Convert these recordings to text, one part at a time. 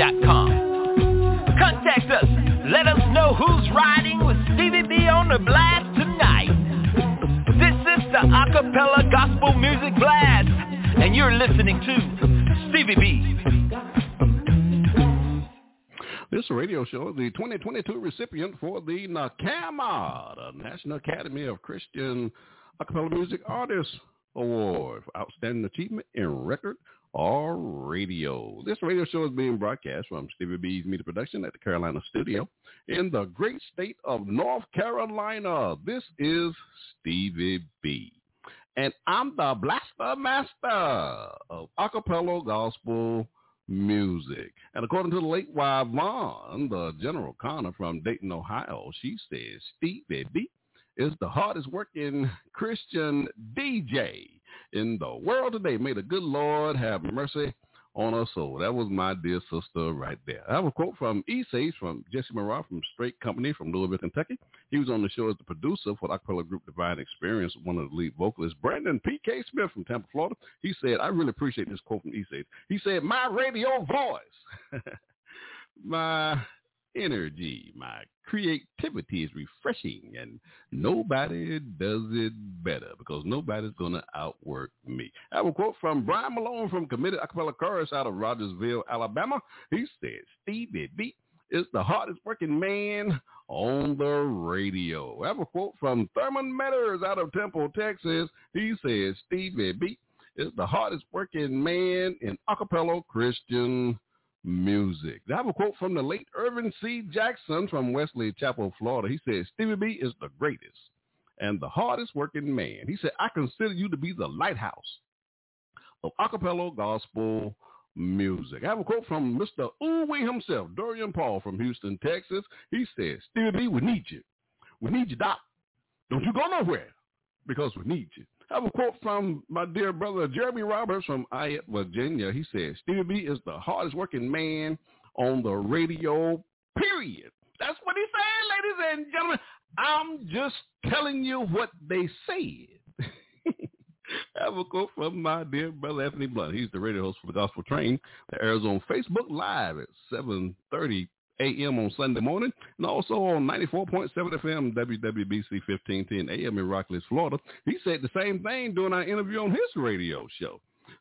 yahoo.com. Contact us. Let us know who's riding with Stevie B on the blast tonight. This is the Acapella Gospel Music Blast, and you're listening to Stevie B. This radio show is the 2022 recipient for the NACAMA, the National Academy of Christian Acapella Music Artists Award for Outstanding Achievement in Record or Radio. This radio show is being broadcast from Stevie B's Media Production at the Carolina Studio in the great state of North Carolina. This is Stevie B. And I'm the blaster master of acapella gospel music. And according to the late Yvonne, the general Connor from Dayton, Ohio, she says Stevie B is the hardest working Christian DJ in the world today. May the good Lord have mercy on us soul. That was my dear sister right there. I have a quote from E-Sage from Jesse Morale from Straight Company from Louisville, Kentucky. He was on the show as the producer for the acapella group Divine Experience, one of the lead vocalists. Brandon P.K. Smith from Tampa, Florida. He said, I really appreciate this quote from E-Sage. He said, my radio voice, my energy, my creativity is refreshing and nobody does it better because nobody's going to outwork me. I have a quote from Brian Malone from Committed Acapella Chorus out of Rogersville, Alabama. He said, Stevie B is the hardest working man on the radio. I have a quote from Thurman Metters out of Temple, Texas. He says, Stevie B is the hardest working man in acapella Christian music. I have a quote from the late Irvin C. Jackson from Wesley Chapel, Florida. He says, Stevie B is the greatest and the hardest working man. He said, I consider you to be the lighthouse of acapella gospel music. I have a quote from Mr. Uwe himself, Dorian Paul from Houston, Texas. He says, Stevie B, we need you. We need you, Doc. Don't you go nowhere because we need you. I have a quote from my dear brother Jeremy Roberts from Ayette, Virginia. He says, Stevie B is the hardest working man on the radio, period. That's what he said, ladies and gentlemen. I'm just telling you what they said. I have a quote from my dear brother Anthony Blunt. He's the radio host for the Gospel Train that airs on Facebook Live at 7.30 a.m. on Sunday morning, and also on 94.7 FM WWBC 1510 AM in Rockledge, Florida. He said the same thing during our interview on his radio show.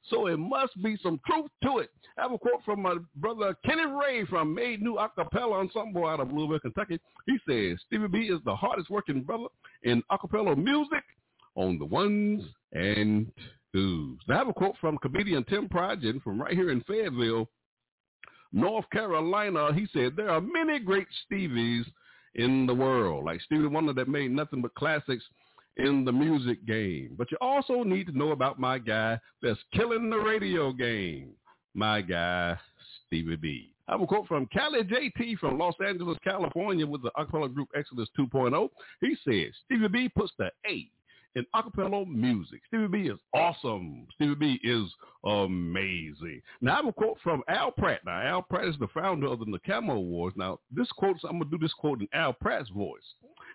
So it must be some truth to it. I have a quote from my brother Kenny Ray from Made New Acapella Ensemble out of Louisville, Kentucky. He says, Stevie B is the hardest working brother in acapella music on the ones and twos. I have a quote from comedian Tim Pridgen from right here in Fayetteville, North Carolina, he said, there are many great Stevies in the world, like Stevie Wonder that made nothing but classics in the music game. But you also need to know about my guy that's killing the radio game, my guy, Stevie B. I have a quote from Cali JT from Los Angeles, California with the acapella group Exodus 2.0. He says, Stevie B puts the A in acapella music. Stevie B is awesome. Stevie B is amazing. Now I have a quote from Al Pratt. Now Al Pratt is the founder of the NACAMA Awards. Now this quote, I'm gonna do this quote in Al Pratt's voice.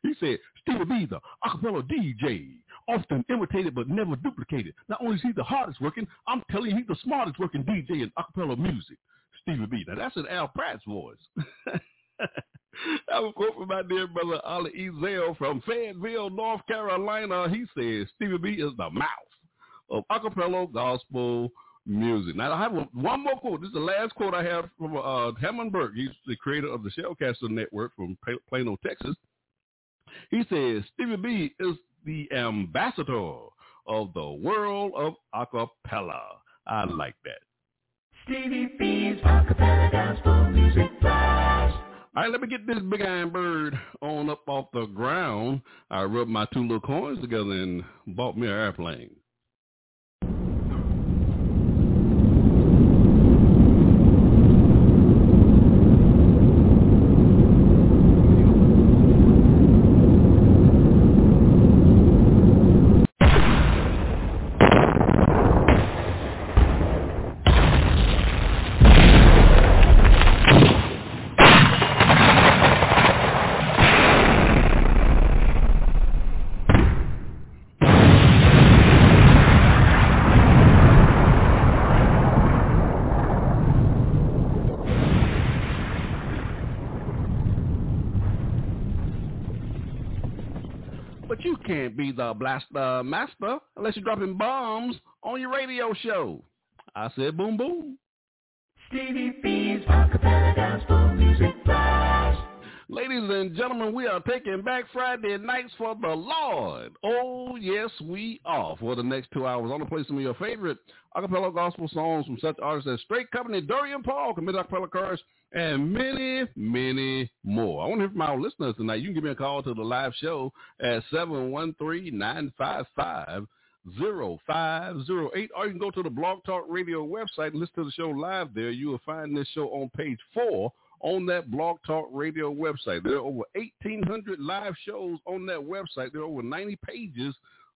He said, Stevie B, the acapella DJ, often imitated but never duplicated. Not only is he the hardest working, I'm telling you he's the smartest working DJ in acapella music. Stevie B. Now that's in Al Pratt's voice. I have a quote from my dear brother Ali Ezel from Fayetteville, North Carolina. He says, Stevie B is the mouth of acapella gospel music. Now I have one more quote. This is the last quote I have from uh, Hammond Burke. He's the creator of the Shellcaster Network from Plano, Texas. He says Stevie B is the ambassador of the world of acapella. I like that. Stevie B's acapella gospel music. All right, let me get this big iron bird on up off the ground. I rubbed my two little coins together and bought me an airplane. The blaster uh, master unless you're dropping bombs on your radio show. I said boom boom. Stevie B's acapella gospel music blast. Ladies and gentlemen, we are taking back Friday nights for the Lord. Oh, yes, we are. For the next two hours, I'm going to play some of your favorite acapella gospel songs from such artists as Straight Company, Dorian Paul, Committed Acapella Chorus, and many, many more. I want to hear from our listeners tonight. You can give me a call to the live show at 713-955 0508 or you can go to the Blog Talk Radio website and listen to the show live there. You will find this show on page four on that Blog Talk Radio website. There are over 1,800 live shows on that website. There are over 90 pages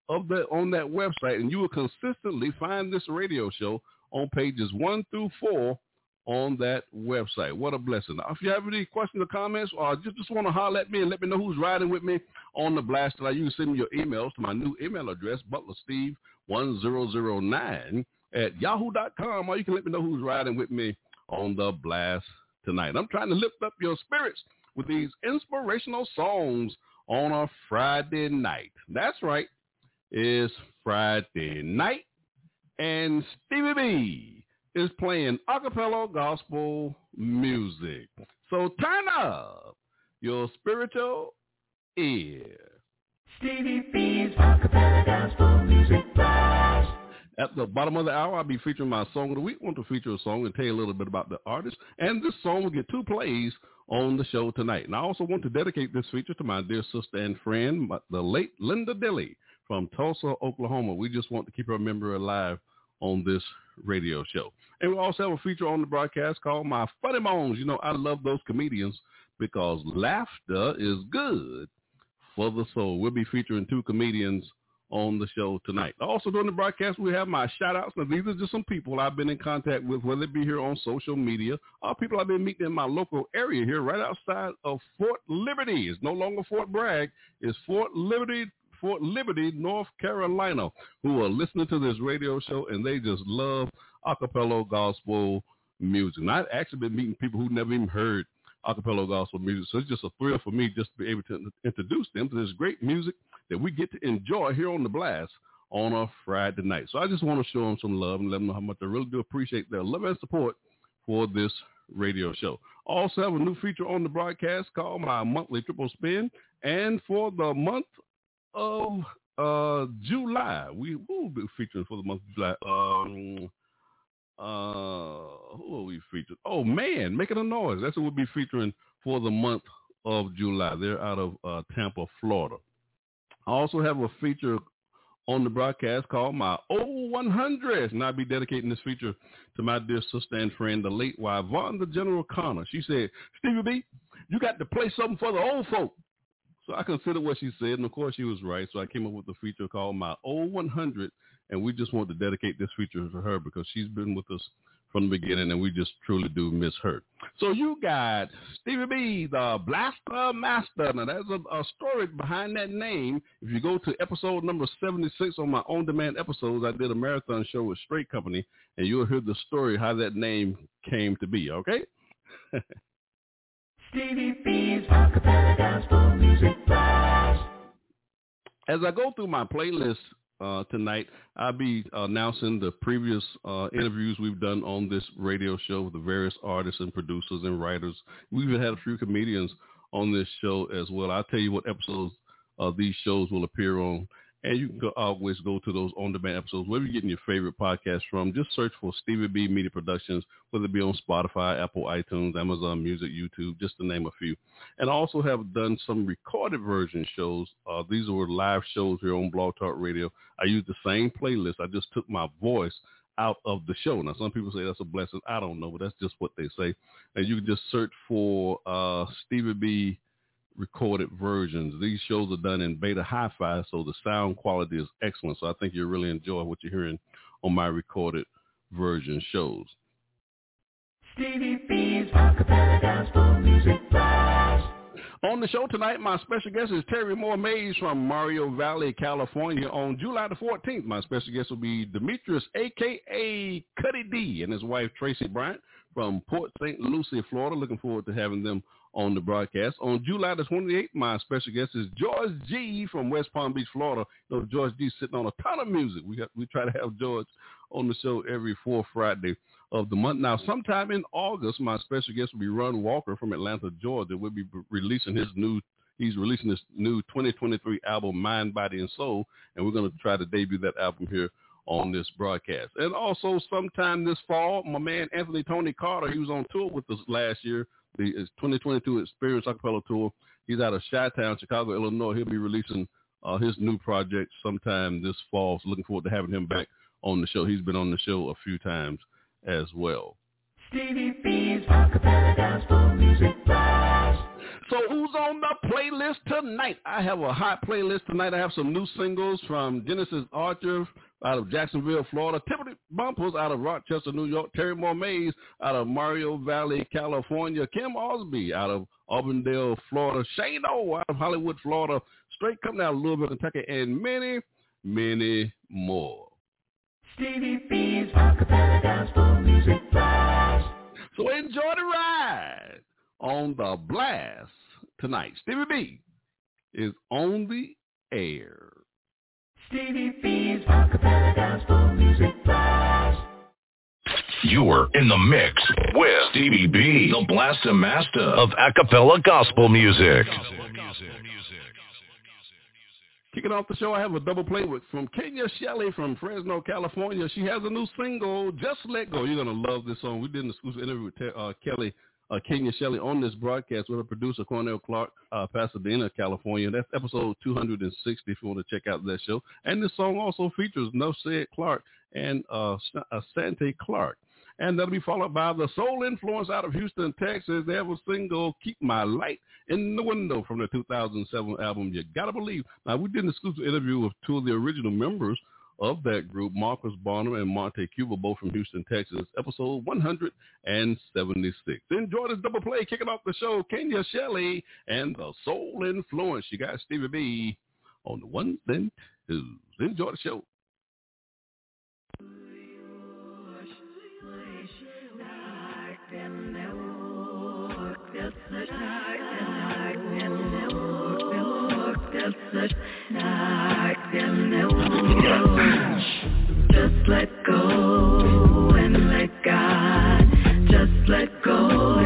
of that on that website, and you will consistently find this radio show on pages one through four on that website. What a blessing. If you have any questions or comments or just, just want to holler at me and let me know who's riding with me on the blast tonight, you can send me your emails to my new email address, butlersteve1009 at yahoo.com, or you can let me know who's riding with me on the blast tonight. I'm trying to lift up your spirits with these inspirational songs on a Friday night. That's right. It's Friday night, and Stevie B is playing acapella gospel music. So turn up your spiritual ear. Stevie B's acapella gospel music. At the bottom of the hour, I'll be featuring my song of the week. I want to feature a song and tell you a little bit about the artist. And this song will get two plays on the show tonight. And I also want to dedicate this feature to my dear sister and friend, the late Linda Dilly from Tulsa, Oklahoma. We just want to keep her memory alive on this radio show. And we also have a feature on the broadcast called My Funny Bones. You know, I love those comedians because laughter is good for the soul. We'll be featuring two comedians on the show tonight. Also during the broadcast, we have my shout outs. Now, these are just some people I've been in contact with, whether it be here on social media or people I've been meeting in my local area here right outside of Fort Liberty. It's no longer Fort Bragg. It's Fort Liberty, Fort Liberty, North Carolina, who are listening to this radio show and they just love acapella gospel music. And I've actually been meeting people who never even heard acapella gospel music. So it's just a thrill for me just to be able to introduce them to this great music that we get to enjoy here on the blast on a Friday night. So I just want to show them some love and let them know how much I really do appreciate their love and support for this radio show. Also have a new feature on the broadcast called my monthly triple spin. And for the month of uh, July, we will be featuring for the month of July. Um, uh, who are we featuring? Oh man, making a noise. That's what we'll be featuring for the month of July. They're out of uh, Tampa, Florida. I also have a feature on the broadcast called my Old 100. And I'll be dedicating this feature to my dear sister and friend, the late Yvonne the General Connor. She said, Stevie B, you got to play something for the old folk. So I considered what she said, and of course she was right. So I came up with a feature called My Old 100, and we just wanted to dedicate this feature to her because she's been with us from the beginning, and we just truly do miss her. So you got Stevie B, the Blaster Master. Now, there's a, a, story behind that name. If you go to episode number 76 on my on-demand episodes, I did a marathon show with Straight Company, and you'll hear the story how that name came to be, okay? Stevie B's Acapella Gospel Music Blast. As I go through my playlist uh, tonight. I'll be announcing the previous uh, interviews we've done on this radio show with the various artists and producers and writers. We've even had a few comedians on this show as well. I'll tell you what episodes uh, these shows will appear on and you can go, always go to those on-demand episodes, wherever you're getting your favorite podcast from. Just search for Stevie B Media Productions, whether it be on Spotify, Apple, iTunes, Amazon Music, YouTube, just to name a few. And I also have done some recorded version shows. Uh, these were live shows here on Blog Talk Radio. I use the same playlist. I just took my voice out of the show. Now, some people say that's a blessing. I don't know, but that's just what they say. And you can just search for uh, Stevie B recorded versions. These shows are done in beta hi-fi, so the sound quality is excellent. So I think you'll really enjoy what you're hearing on my recorded version shows. Stevie B's Acapella Gospel Music Blast. On the show tonight, my special guest is Terri Moore Mays from Mario Valley, California. On July the 14th, my special guest will be Demetrius, a.k.a. Cuddy D, and his wife, Tracy Bryant from Port St. Lucie, Florida. Looking forward to having them on the broadcast. On July the 28th, my special guest is George G from West Palm Beach, Florida. You know, George G sitting on a ton of music. We got, we try to have George on the show every fourth Friday of the month. Now, sometime in August, my special guest will be Ron Walker from Atlanta, Georgia. We'll be releasing his new he's releasing his new 2023 album, Mind, Body, and Soul, and we're going to try to debut that album here on this broadcast. And also sometime this fall, my man Anthony Tony Carter, he was on tour with us last year the 2022 Experience Acapella Tour. He's out of Chi-Town, Chicago, Illinois. He'll be releasing uh, his new project sometime this fall. So looking forward to having him back on the show. He's been on the show a few times as well. Stevie B's Acapella Gospel Music Blast. So who's on the playlist tonight? I have a hot playlist tonight. I have some new singles from Genesis Archer out of Jacksonville, Florida. Tiffany Bumpers out of Rochester, New York. Terri Moore Mays out of Mario Valley, California. Kim Osby out of Auburndale, Florida. Shane O out of Hollywood, Florida. Straight coming out of Louisville, Kentucky, and many, many more. Stevie B's Acapella Gospel Music Blast. So enjoy the ride on the blast tonight. Stevie B is on the air. Stevie B's Acapella Gospel Music Blast. You're in the mix with Stevie B, the blaster master of acapella gospel music. Kicking off the show, I have a double play with from Kenya Shelley from Fresno, California. She has a new single, Just Let Go. You're going to love this song. We did an exclusive interview with uh, Kelly uh, Kenya Shelley on this broadcast with her producer Cornell Clark, uh, Pasadena, California. That's episode 260 if you want to check out that show. And this song also features No Said Clark and uh, uh, Sante Clark. And that'll be followed by the soul influence out of Houston, Texas. They have a single, Keep My Light in the Window from the 2007 album, You Gotta Believe. Now, we did an exclusive interview with two of the original members of that group, Marcus Barnum and Monte Cuba, both from Houston, Texas, episode 176. Enjoy this double play, kicking off the show, Kenya Shelley and the Soul Influence. You got Stevie B on the ones and twos. Enjoy the show. Just let go and let God. Just let go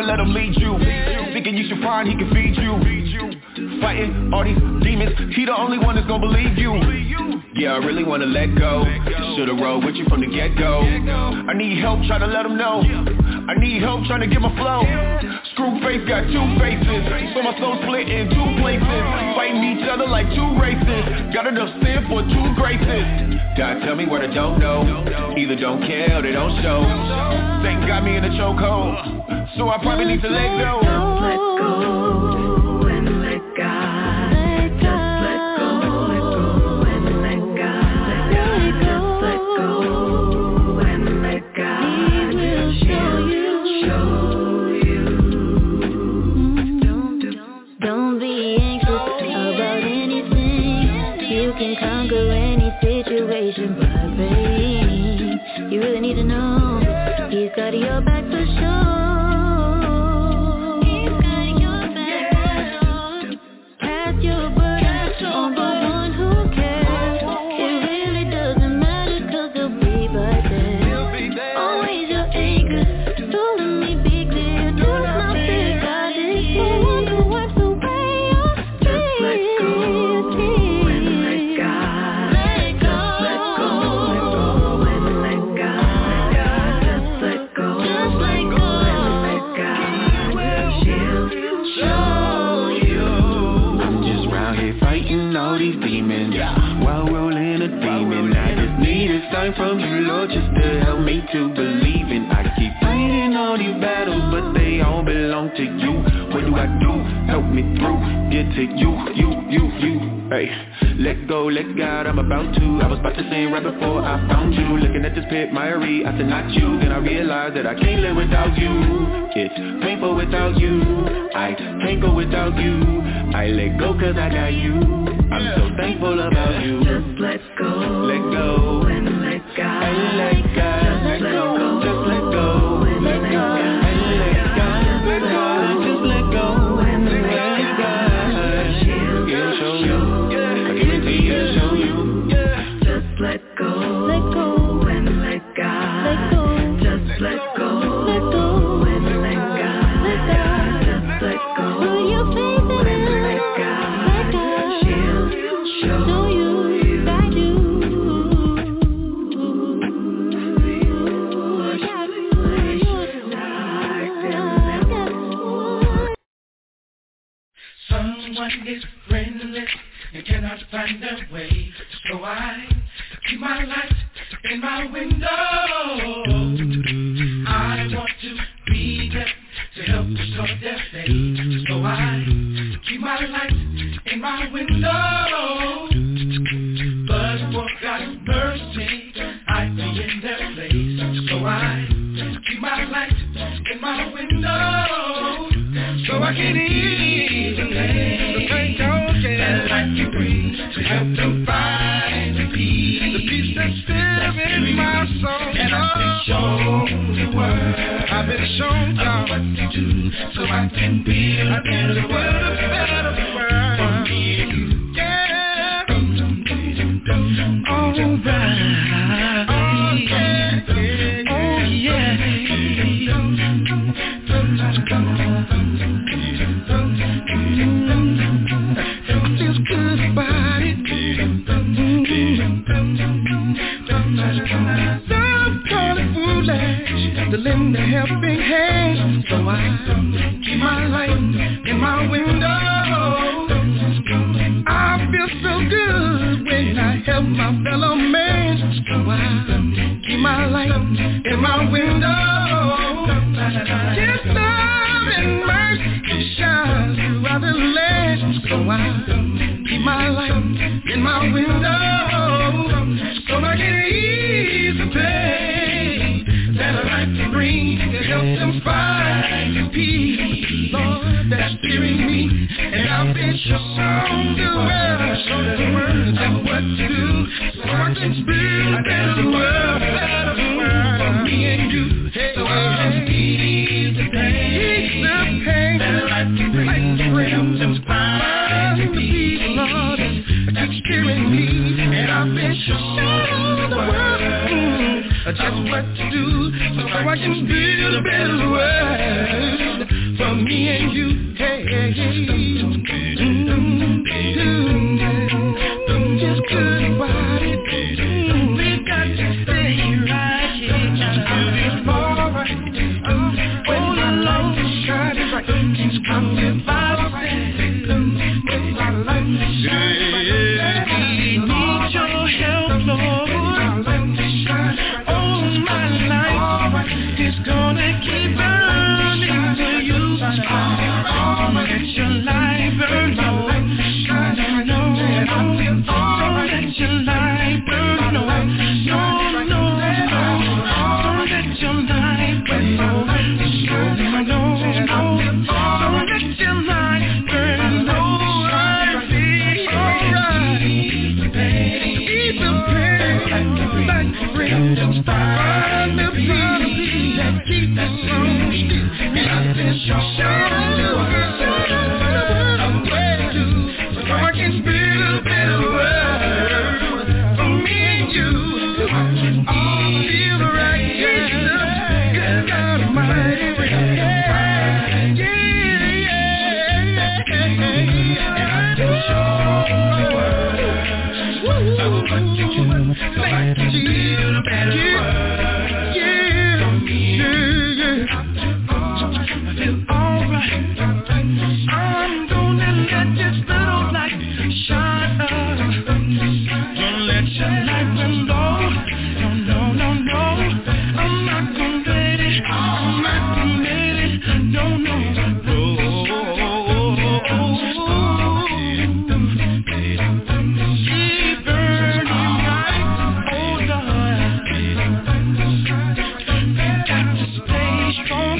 And let him lead you. Thinking you should find he can feed you. Fighting all these demons, he the only one that's gonna believe you. Yeah, I really wanna let go. Should've rolled with you from the get-go. I need help trying to let him know. I need help trying to get my flow. Screw face got two faces, so my soul split in two places. Fighting each other like two races. Got enough sin for two graces. God tell me what I don't know. Either don't care or they don't show. Satan got me in a chokehold, so I probably need to let go. you just to help me to believe in. I keep fighting all these battles but they all belong to you. What do I do? Help me through, get to you, you, you, you. Hey, let go, let God, I'm about to. I was about to sing right before I found you. Looking at this pit, myri, I said not you. Then I realized that I can't live without you. It's painful without you. I can't go without you. I let go cause I got you. I'm so thankful about you. Just let go Let go sky. Like find a way. So I keep my light in my window. I want to be there to help restore their faith. So I keep my light in my window. help to find the peace, the peace that's still in my soul. And I've been shown the word. I've been shown God what to do, so I can build a better world, a better for me and you. Yeah. All right. Oh yeah. helping hand. So I keep my light in my window.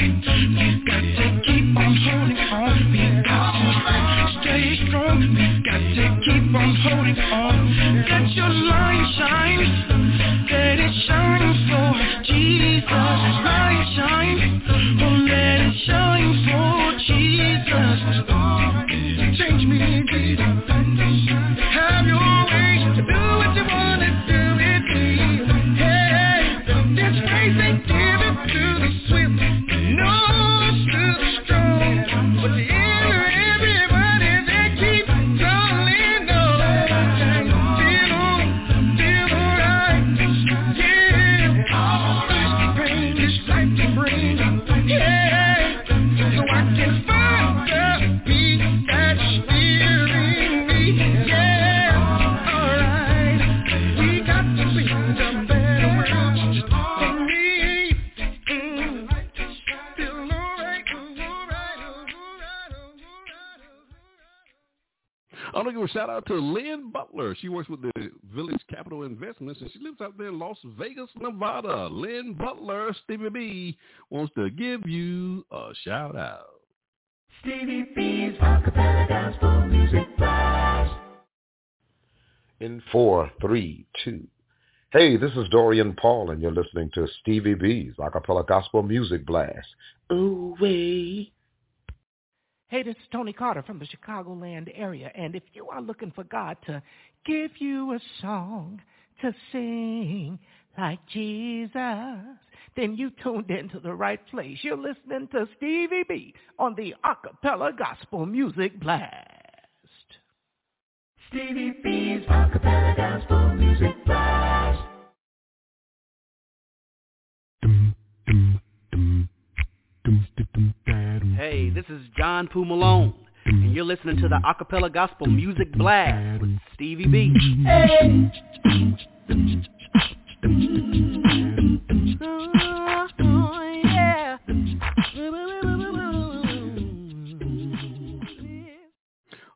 To Lynn Butler. She works with the Village Capital Investments, and she lives out there in Las Vegas, Nevada. Lynn Butler, Stevie B, wants to give you a shout out. Stevie B's Acapella Gospel Music Blast. In four, three, two. Hey, this is Dorian Paul, and you're listening to Stevie B's Acapella Gospel Music Blast. Ooh, wait. Hey, this is Tony Carter from the Chicagoland area, and if you are looking for God to give you a song to sing like Jesus, then you tuned into the right place. You're listening to Stevie B on the Acapella Gospel Music Blast. Stevie B's Acapella Gospel Music Blast. Hey, this is John Poo Malone, and you're listening to the Acapella Gospel Music Blast with Stevie B. Oh, hey.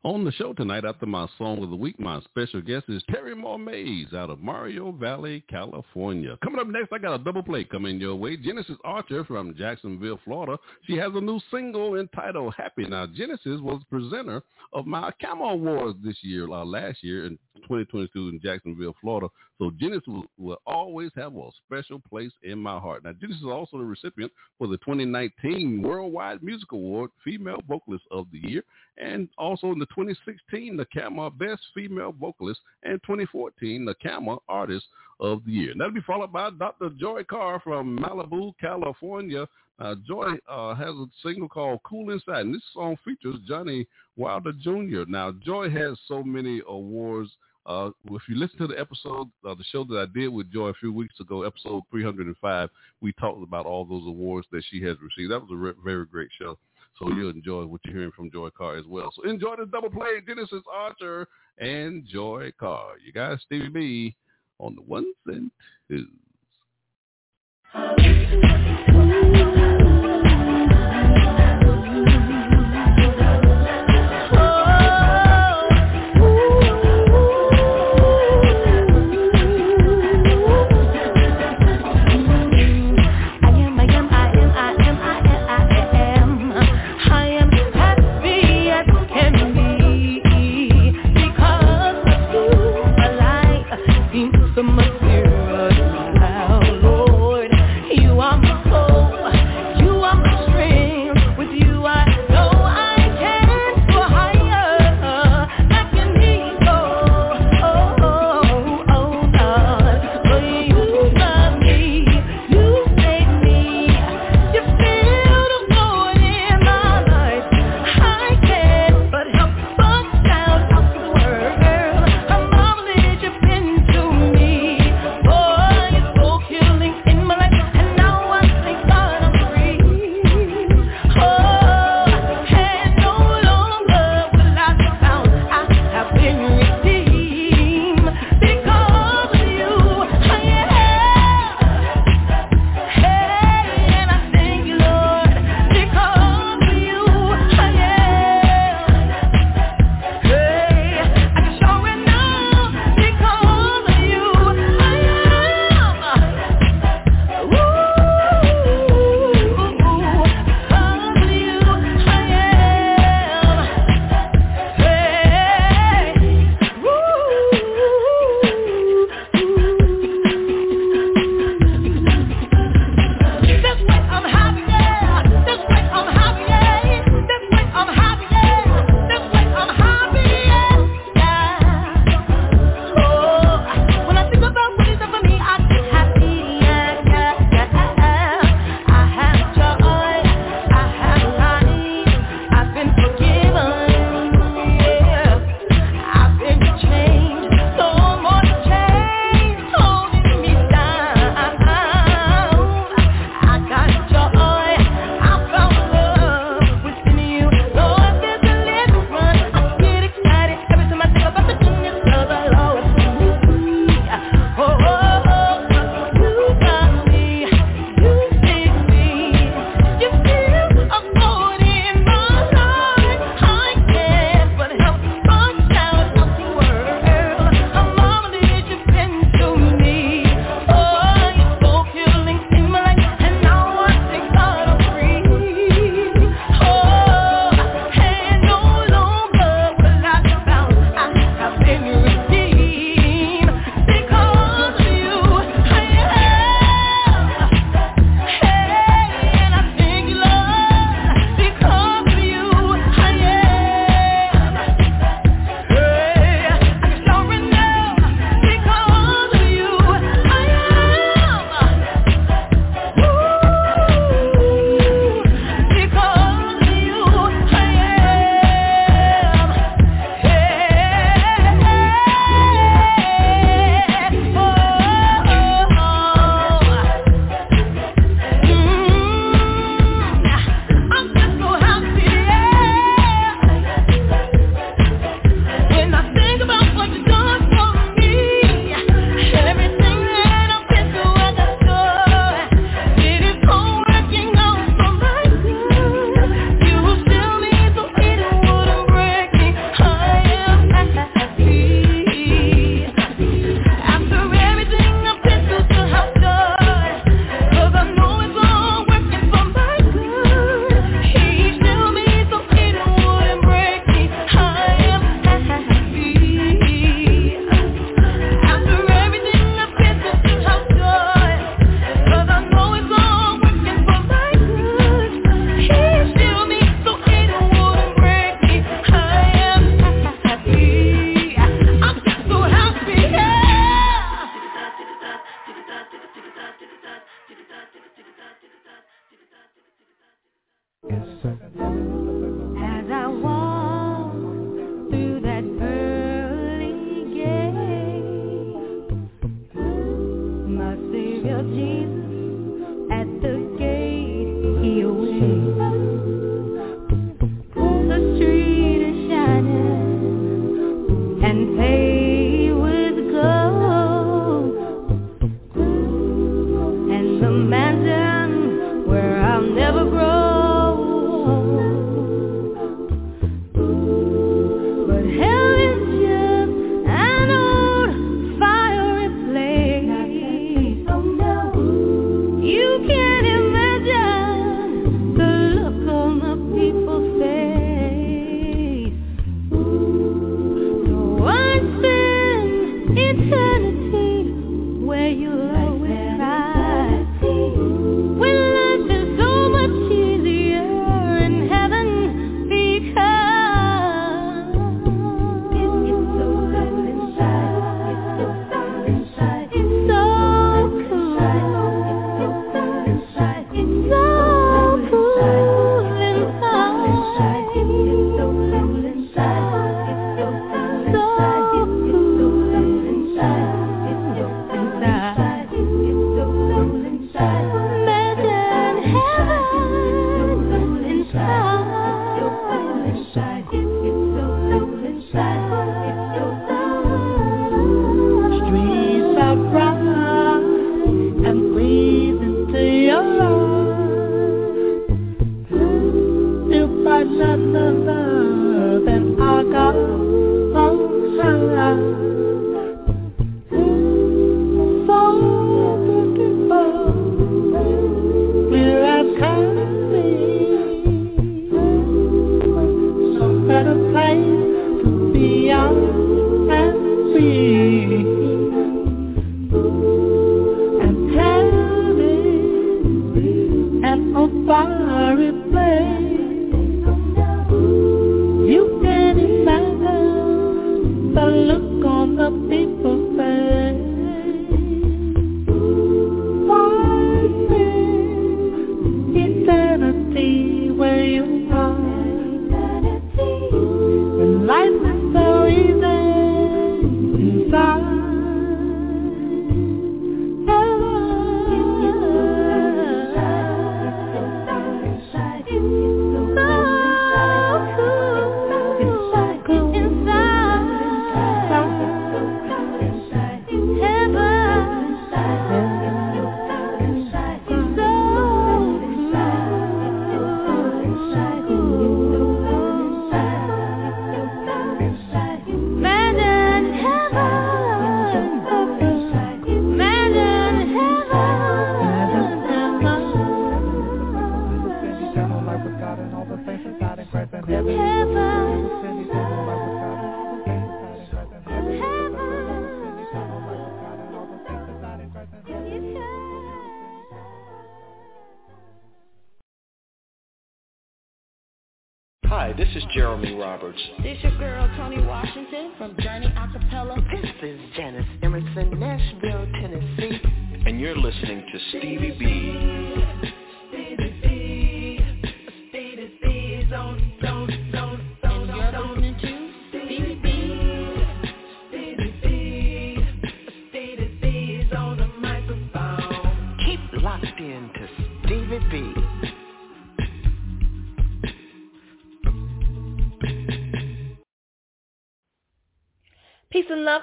On the show tonight, after my song of the week, my special guest is Terri Moore Mays out of Mario Valley, California. Coming up next, I got a double play coming your way. Genesis Archer from Jacksonville, Florida. She has a new single entitled Happy. Now, Genesis was the presenter of my Camo Awards this year, uh, last year in 2022 in Jacksonville, Florida. So Genesis will, will, always have a special place in my heart. Now, Genesis is also the recipient for the 2019 Worldwide Music Award, Female Vocalist of the Year, and also in the 2016 the CAMA Best Female Vocalist, and 2014 the CAMA Artist of the Year. And that'll be followed by Dr. Joy Carr from Malibu, California. Uh, Joy uh, has a single called Cool Inside, and this song features Johnny Wilder Jr. Now, Joy has so many awards uh, if you listen to the episode, uh, the show that I did with Joy a few weeks ago, episode 305, we talked about all those awards that she has received. That was a re- very great show. So you'll enjoy what you're hearing from Joy Carr as well. So enjoy the double play, Genesis Archer and Joy Carr. You guys, Stevie B on the ones and twos.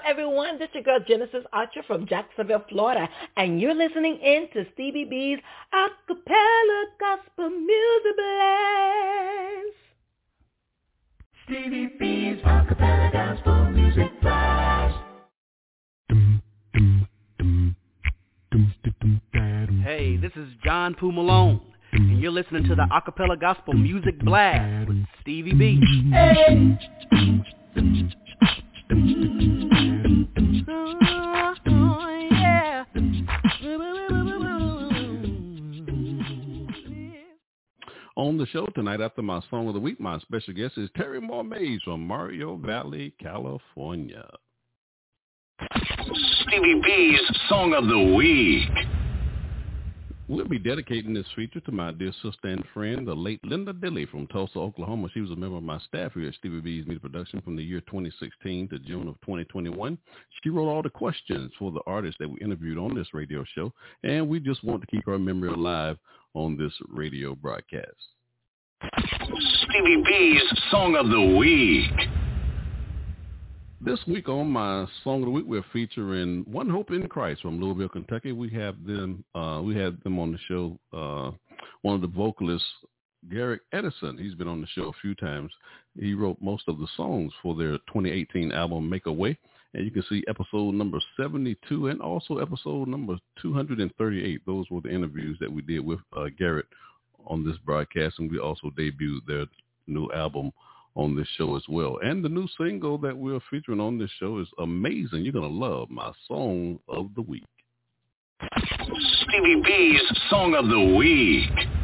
Everyone. This is your girl Genesis Archer from Jacksonville, Florida, and you're listening in to Stevie B's Acapella Gospel Music Blast. Stevie B's Acapella Gospel Music Blast. Hey, this is John Poo Malone, and you're listening to the Acapella Gospel Music Blast with Stevie B. On the show tonight, after my song of the week, my special guest is Terri Moore Mays from Mario Valley, California. Stevie B's Song of the Week. We'll be dedicating this feature to my dear sister and friend, the late Linda Dilly from Tulsa, Oklahoma. She was a member of my staff here at Stevie B's Media Production from the year 2016 to June of 2021. She wrote all the questions for the artists that we interviewed on this radio show, and we just want to keep her memory alive on this radio broadcast. Stevie B's Song of the Week. This week on my song of the week, we're featuring One Hope in Christ from Louisville, Kentucky. We have them. Uh, we had them on the show. Uh, one of the vocalists, Garrett Edison. He's been on the show a few times. He wrote most of the songs for their 2018 album Make a Way. And you can see episode number 72 and also episode number 238. Those were the interviews that we did with uh, Garrett on this broadcast. And we also debuted their new album on this show as well. And the new single that we're featuring on this show is amazing. You're going to love my song of the week. Stevie B's Song of the Week.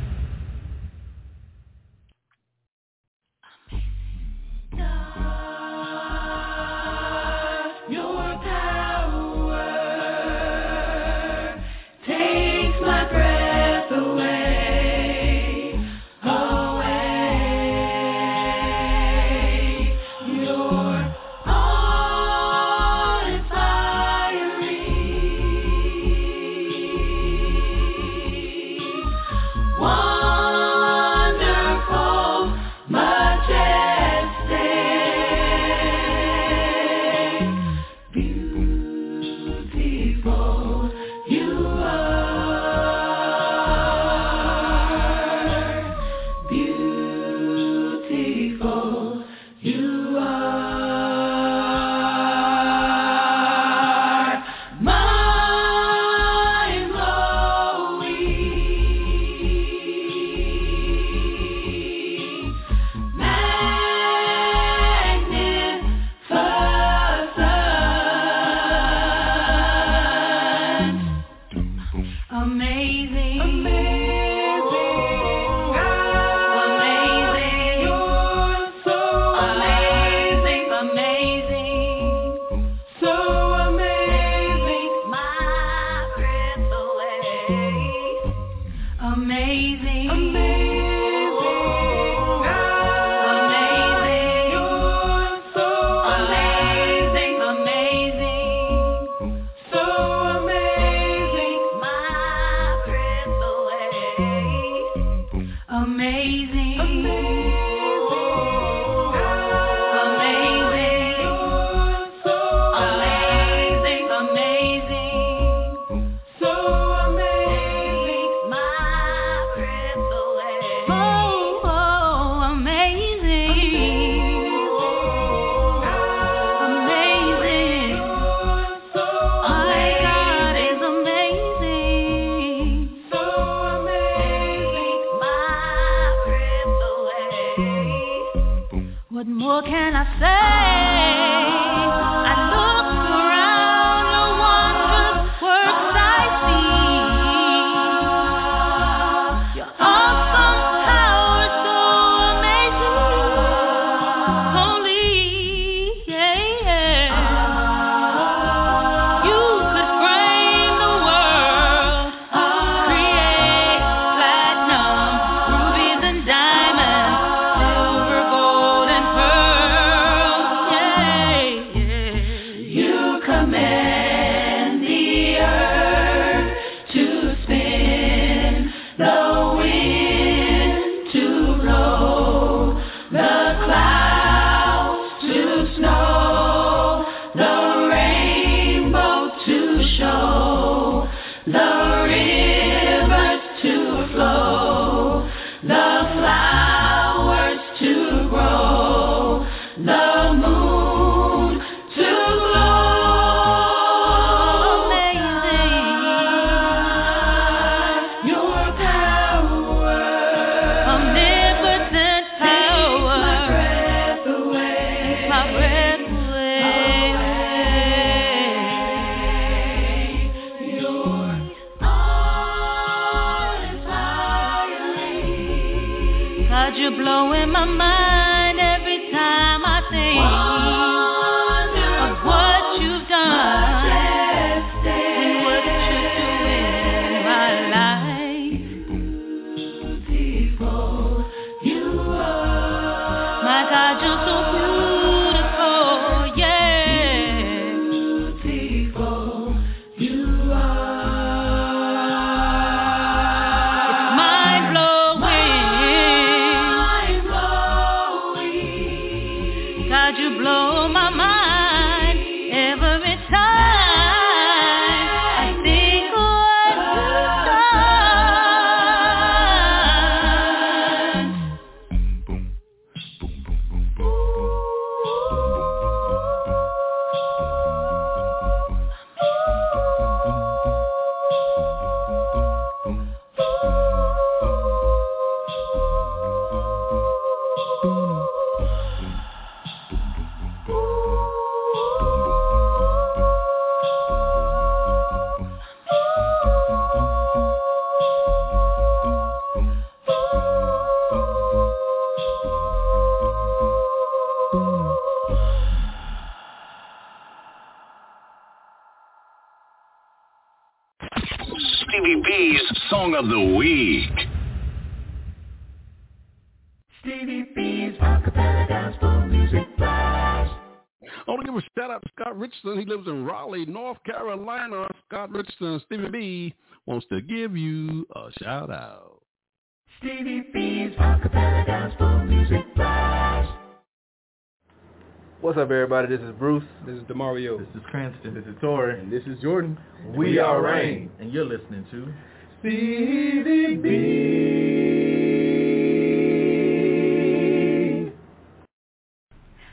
What's up, everybody? This is Bruce. This is Demario. This is Cranston. This is Tori. And this is Jordan. We, we are Rain. And you're listening to Stevie B.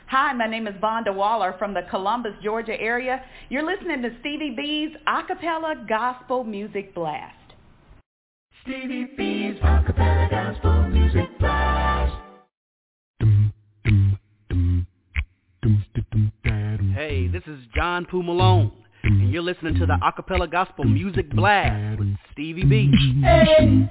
Hi, my name is Vonda Waller from the Columbus, Georgia area. You're listening to Stevie B's Acapella Gospel Music Blast. Stevie B's Acapella Gospel Music Blast. Hey, this is John Poo Malone, and you're listening to the Acapella Gospel Music Blast with Stevie B. Hey.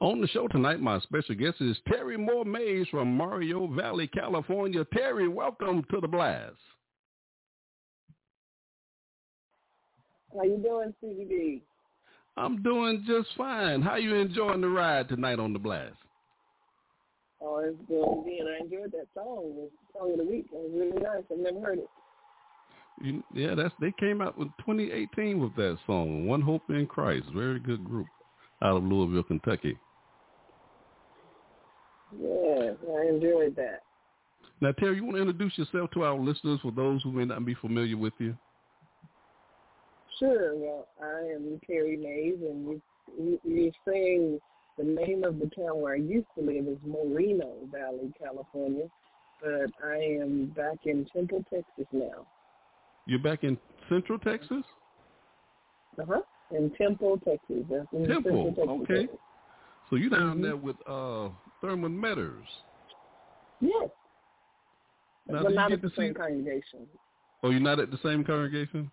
On the show tonight, my special guest is Terri Moore Mays from Mario Valley, California. Terri, welcome to the blast. How you doing, CBD? I'm doing just fine. How you enjoying the ride tonight on the blast? Oh, it's good again. I enjoyed that song. The song of the week. It was really nice. I've never heard it. You, yeah, that's they came out with 2018 with that song, "One Hope in Christ." Very good group out of Louisville, Kentucky. Yeah, I enjoyed that. Now, Terri, you want to introduce yourself to our listeners for those who may not be familiar with you? Sure. Well, I am Terri Mays, and you, you're saying the name of the town where I used to live is Moreno Valley, California, but I am back in Temple, Texas now. You're back in Central Texas? Uh huh. In Temple, Texas. That's in Temple. Texas, okay. Texas. So you're down mm-hmm. there with uh Thurman Meadows. Yes. Now, but not at the see... same congregation. Oh, you're not at the same congregation?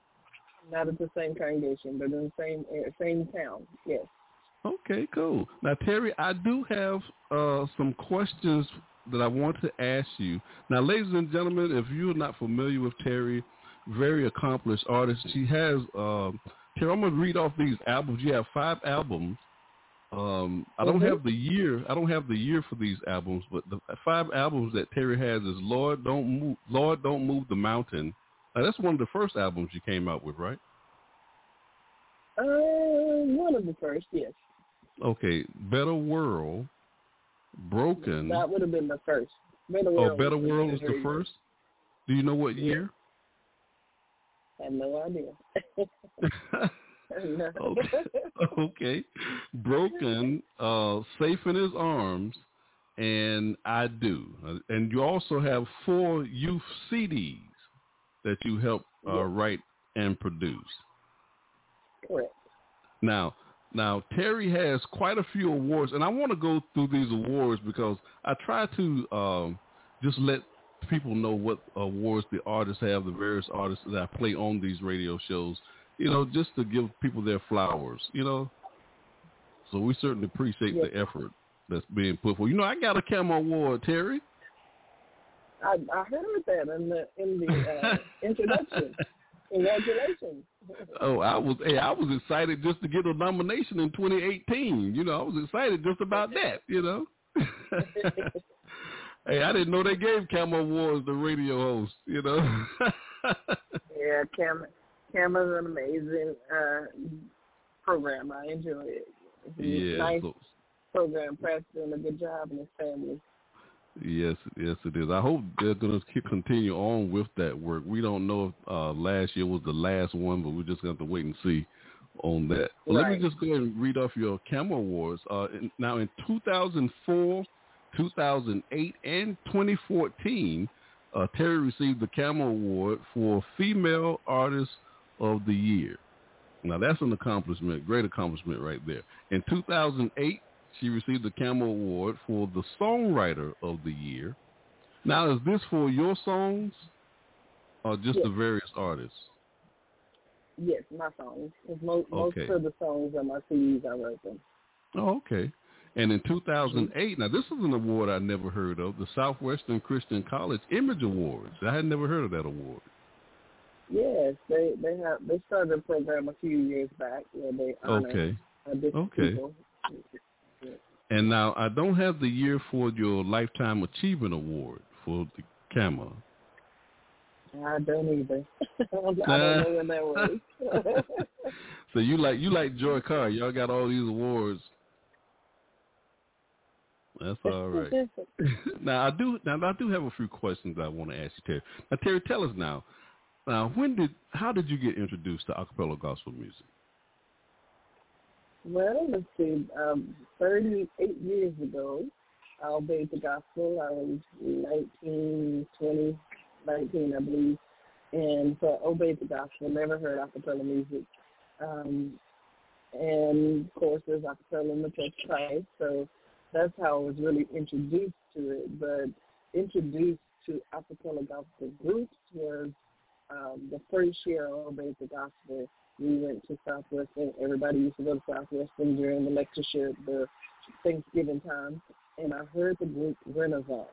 Not at the same congregation, but in the same same town. Yes. Okay, cool. Now, Terri, I do have uh, some questions that I want to ask you. Now, ladies and gentlemen, if you're not familiar with Terri, very accomplished artist. She has. Um, Terri, I'm gonna read off these albums. You have five albums. Um, I don't mm-hmm. have the year. I don't have the year for these albums, but the five albums that Terri has is Lord Don't Move. Lord Don't Move the Mountain. That's one of the first albums you came out with, right? Uh, one of the first, yes. Okay, Better World, Broken. That would have been the first. Better World. Oh, Better World was the first. Do you know what year? I have no idea. no. okay. okay. Broken, uh, Safe in His Arms, and I Do. And you also have four youth CDs that you help uh, write and produce. Correct. Now, now Terri has quite a few awards, and I want to go through these awards because I try to um, just let people know what awards the artists have, the various artists that I play on these radio shows. You know, just to give people their flowers. You know, so we certainly appreciate yes. the effort that's being put forth. You know, I got a Camo Award, Terri. I, I heard that in the in the uh, introduction. Congratulations. Oh, I was hey, I was excited just to get a nomination in 2018. You know, I was excited just about that. You know. hey, I didn't know they gave Camo Awards the radio host. You know. yeah, Cam Cam is an amazing uh, program. I enjoy it. It's yeah. Nice so, program. Doing a good job and his family. Yes, yes, it is. I hope they're going to keep continue on with that work. We don't know if uh, last year was the last one, but we're just going to have to wait and see on that. Well, right. Let me just go ahead and read off your Camo Awards. Uh, in, now, in 2004, 2008, and 2014, uh, Terri received the Camo Award for Female Artist of the Year. Now, that's an accomplishment, great accomplishment right there. In 2008, she received the Camel Award for the Songwriter of the Year. Now, is this for your songs or just yes. the various artists? Yes, my songs. Most, okay. most of the songs on my CDs, I wrote them. Oh, okay. And in 2008, now this is an award I never heard of, the Southwestern Christian College Image Awards. I had never heard of that award. Yes, they they have they started a program a few years back where they honor Okay. different Okay. people. And now I don't have the year for your Lifetime Achievement Award for the camera. I don't either. I don't know when that was. So you like you like Joy Carr. Y'all got all these awards. That's all right. now I do now I do have a few questions I want to ask you, Terri. Now Terri, tell us now. Now when did how did you get introduced to acapella gospel music? Well, let's see. Um, 38 years ago, I obeyed the gospel. I was 19, 20, 19, I believe. And so I obeyed the gospel, never heard acapella music. Um, and of course, there's acapella in the church Christ. So that's how I was really introduced to it. But introduced to acapella gospel groups was um, the first year I obeyed the gospel we went to Southwestern. Everybody used to go to Southwestern during the lectureship, the Thanksgiving time, and I heard the group Renaissance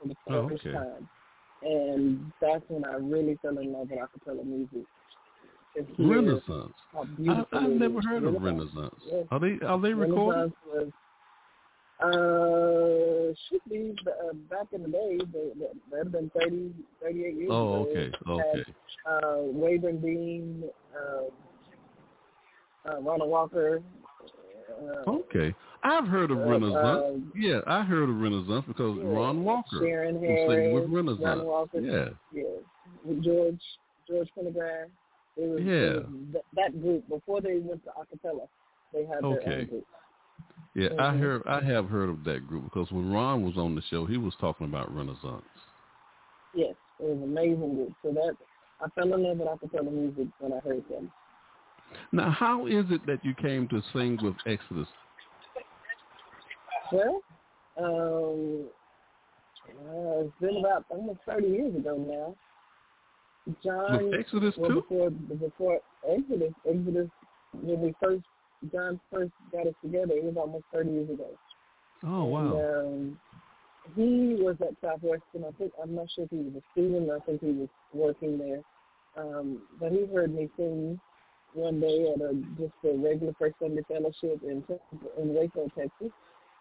for the Oh, first okay. time, and that's when I really fell in love with acapella music. Renaissance. I, I've never heard of Renaissance. Yes. Are they are they recorded? Renaissance was uh should be uh, back in the day. They, they, that'd have been 30, 38 years Oh, ago. okay, okay. had, Uh, Wayburn Dean, uh, uh, Ronald Walker. Uh, Okay. I've heard of Uh, Renaissance. uh, yeah, I heard of Renaissance because yeah, Ron Walker Sharon was Harris, with Renaissance. Ron Walker. Yeah. yeah, George George Pendergrass. It was, Yeah. it was th- that group before they went to acapella. They had their Okay. own group. Yeah, I Mhm. heard I have heard of that group because when Ron was on the show, he was talking about Renaissance. Yes, it was an amazing group. So that I fell in love with acapella music when I heard them. Now, how is it that you came to sing with Exodus? Well, um, uh, it's been about almost thirty years ago now. John With Exodus well, too? before before Exodus, Exodus when we first John first got us together, it was almost thirty years ago. Oh wow. And, um, he was at Southwestern. I think I'm not sure if he was a student. I think he was working there. Um, but he heard me sing one day at a just a regular First Sunday Fellowship in in Waco, Texas.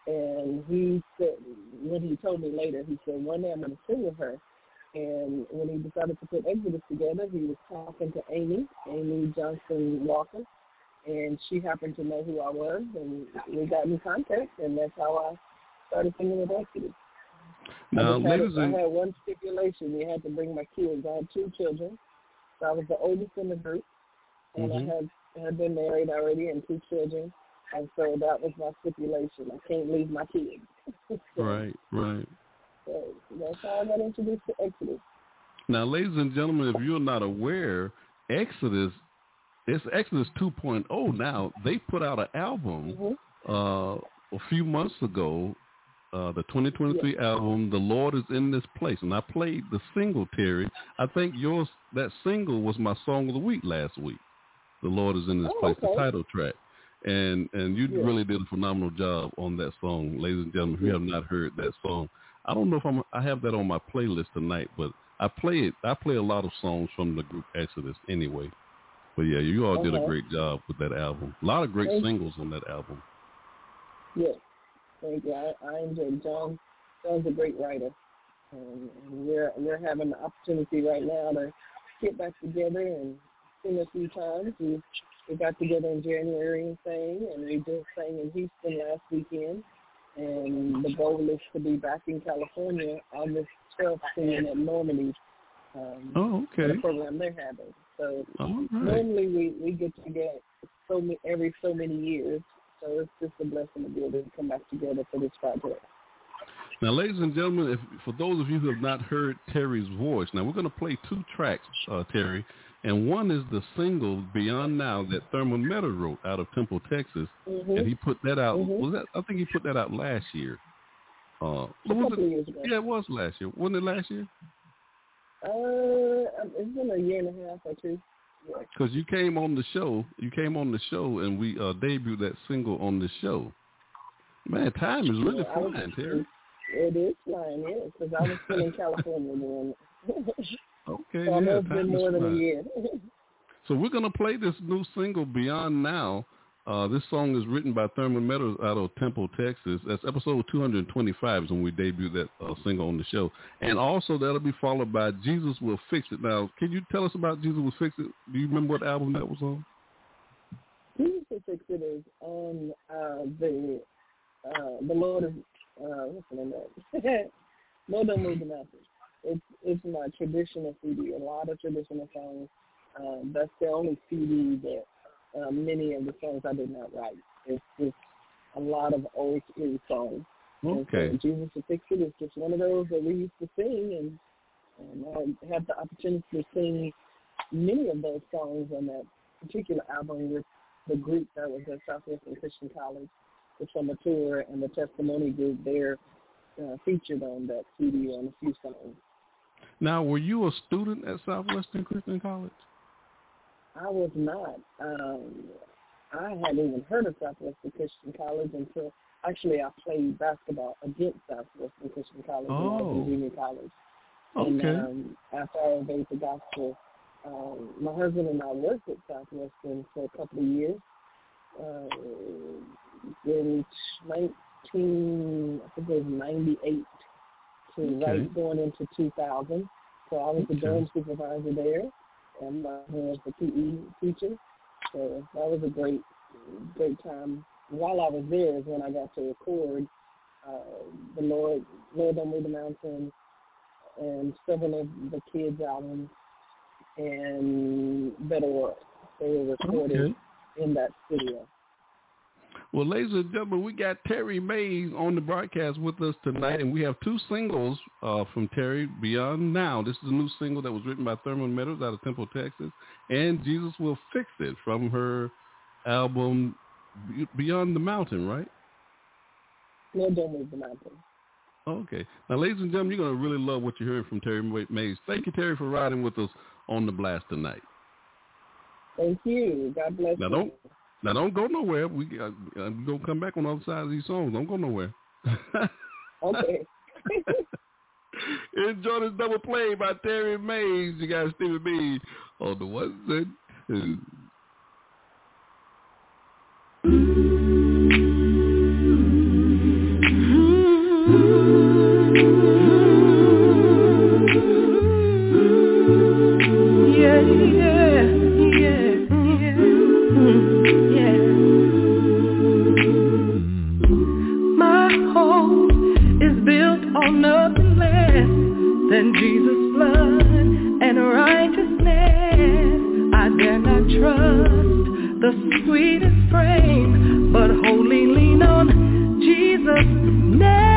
And he said, when he told me later, he said, one day I'm going to sing with her. And when he decided to put Exodus together, he was talking to Amy, Amy Johnson Walker, and she happened to know who I was, and we got in contact, and that's how I started singing with Exodus. Now, I, had, ladies I had one stipulation: you had to bring my kids. I had two children, so I was the oldest in the group, and Mhm. I had had been married already and two children, and so that was my stipulation. I can't leave my kids. right, right. so that's how I got introduced to Exodus. Now, ladies and gentlemen, if you're not aware, Exodus, it's Exodus 2.0 now. They put out an album Mm-hmm. uh, a few months ago, uh, the 2023 album, The Lord is in This Place. And I played the single, Terri. I think yours, that single was my song of the week last week. The Lord is in This Oh, Place, the title track. And and you Yeah. really did a phenomenal job on that song, ladies and gentlemen. If you have not heard that song, I don't know if I'm I have that on my playlist tonight, but I play it. I play a lot of songs from the group Exodus anyway. But yeah, you all did a great job with that album. A lot of great Thank you. singles on that album. Yes, thank you. I, I enjoyed John. John's a great writer, um, and we're we're having the opportunity right now to get back together and sing a few times. We we got together in January and sang, and we just sang in Houston last weekend. And the goal is to be back in California August 12th singing at Normandy. Um, Oh, okay. The program they're having. So right. normally we we get together so many every so many years. So it's just a blessing to be able to come back together for this project. Now, ladies and gentlemen, if, for those of you who have not heard Terri's voice, now we're going to play two tracks, uh, Terri, and one is the single "Beyond Now" that Thurman Meta wrote out of Temple, Texas, Mhm. and he put that out. Mhm. Was that? I think he put that out last year. Uh, was it? years ago. Yeah, it was last year. Wasn't it last year? Uh, it's been a year and a half or two. Because you came on the show, you came on the show, and we uh, debuted that single on the show. Man, time is really yeah, flying, Terri. It is flying, yeah, because I was still in California then. okay, so yeah, it's been more than a year. so we're going to play this new single, Beyond Now. Uh, this song is written by Thurman Meadows out of Temple, Texas. That's episode 225 is when we debut that uh, single on the show. And also that'll be followed by Jesus Will Fix It. Now, can you tell us about Jesus Will Fix It? Do you remember what album that was on? Jesus Will Fix It is on uh, the uh, the Lord is uh, what's the name of it? Lord Don't Move the Mountains. It's it's my traditional CD. A lot of traditional songs. Um, that's the only CD that uh, many of the songs I did not write. It's just a lot of old school songs. Okay. And so Jesus to Fix It is just one of those that we used to sing, and, and I had the opportunity to sing many of those songs on that particular album with the group that was at Southwestern Christian College, the summer tour, and the testimony group there uh, featured on that CD on a few songs. Now, were you a student at Southwestern Christian College? I was not. Um, I hadn't even heard of Southwestern Christian College until actually I played basketball against Southwestern Christian College oh. when I was in junior college. Okay. And um, after I obeyed the gospel, um, my husband and I worked at Southwestern for a couple of years. Uh, in 19, I think it was 98 to okay. right going into 2000. So I was the dorm supervisor there and my husband was the PE teacher. So that was a great, great time. While I was there is when I got to record uh, the Lord, Lord Don't Move the Mountain, and several of the kids' albums, and Better World. They were recorded okay. in that studio. Well, ladies and gentlemen, we got Terri Mays on the broadcast with us tonight, and we have two singles uh, from Terri, Beyond Now. This is a new single that was written by Thurman Meadows out of Temple, Texas, and Jesus Will Fix It from her album Beyond the Mountain, right? No, don't move the mountain. Okay. Now, ladies and gentlemen, you're going to really love what you're hearing from Terri Mays. Thank you, Terri, for riding with us on the blast tonight. Thank you. God bless now, you. Don't, now don't go nowhere. We uh, we're gonna come back on the other side of these songs. Don't go nowhere. okay. Enjoy this double play by Terri Mays. You got Stevie B on the one and twos. Sweetest frame, but wholly lean on Jesus' name.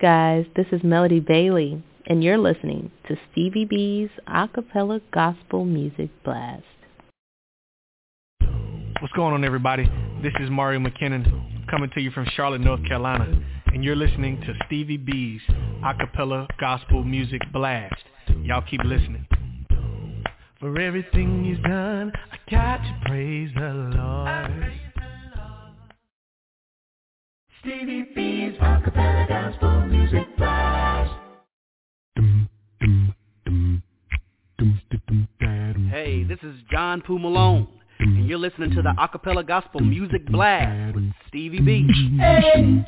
guys? This is Melody Bailey, and you're listening to Stevie B's Acapella Gospel Music Blast. What's going on, everybody? This is Mario McKinnon coming to you from Charlotte, North Carolina, and you're listening to Stevie B's Acapella Gospel Music Blast. Y'all keep listening. For everything he's done, I got to praise the Lord. Stevie B's Acapella Gospel Music Blast. Hey, this is John Poo Malone, and you're listening to the Acapella Gospel Music Blast with Stevie B. Hey.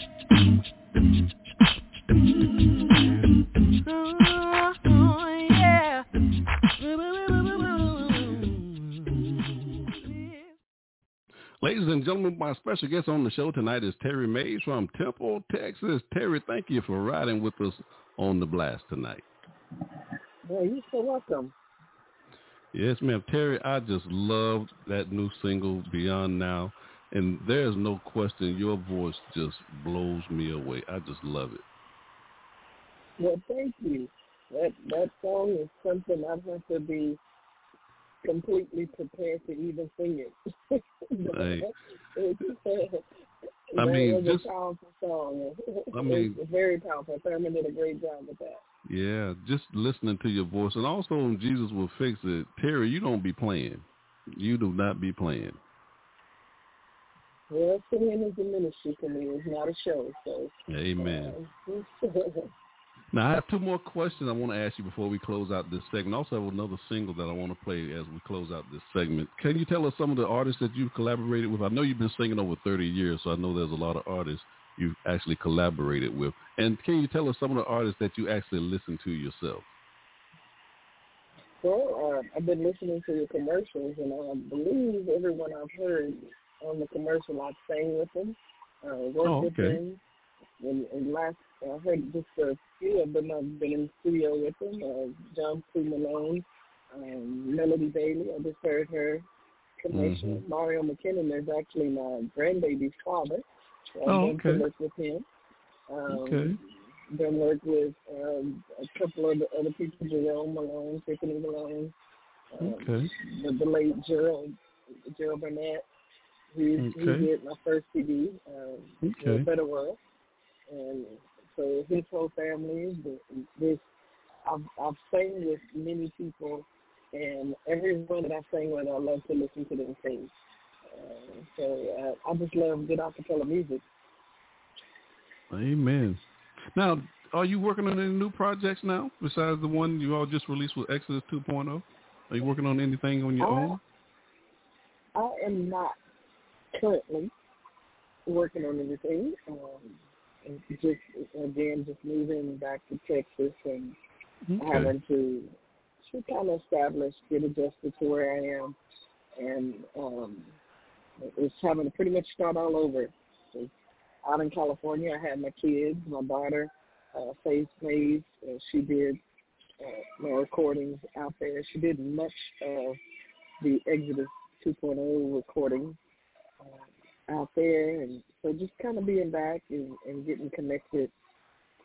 Ladies and gentlemen, my special guest on the show tonight is Terri Mays from Temple, Texas. Terri, thank you for riding with us on the blast tonight. Well, you're so welcome. Yes, ma'am. Terri, I just love that new single, Beyond Now. And there's no question, your voice just blows me away. I just love it. Well, thank you. That that song is something I have to be completely prepared to even sing it. I mean, it was just- a powerful song. I mean- it's very powerful. Thurman did a great job with that. Yeah, just listening to your voice. And also, Jesus will fix it, Terri, you don't be playing. You do not be playing. Well, singing is a ministry for me. It's not a show. So, Amen. uh, Now, I have two more questions I want to ask you before we close out this segment. I Also, have another single that I want to play as we close out this segment. Can you tell us some of the artists that you've collaborated with? I know you've been singing over 30 years, so I know there's a lot of artists you've actually collaborated with. And can you tell us some of the artists that you actually listen to yourself? well, uh, I've been listening to the commercials, and I believe everyone I've heard on the commercial, I've sang with them, uh, worked Oh, with okay. them. And, and last, I heard just a few of them. I've been in the studio with them. Uh, John C. Malone, um, Melody Bailey. I just heard her commercial. Mhm. Mario McKinnon is actually my grandbaby's father. So I've Oh, okay. some work with him. Um, Okay. Done work with um, a couple of the other people, Jerome Malone, Tiffany Malone, um, Okay. the, the late Gerald, Gerald Burnett. He, he did my first CD, um, Okay. Better World. And so his whole family, this, I've, I've sang with many people, and everyone that I sang with, I love to listen to them sing. Uh, so uh, I just love good acapella music. Amen. Now, are you working on any new projects now besides the one you all just released with Exodus 2.0? Are you working on anything on your Oh. own? I am not currently working on anything. Um, and just again, just moving back to Texas and Okay. having to to kind of establish, get adjusted to where I am, and um, it's having to pretty much start all over. So out in California, I had my kids, my daughter, uh, Faith Mays. Uh, she did uh, my recordings out there. She did much of the Exodus 2.0 recording uh, out there, and so just kind of being back and, and getting connected.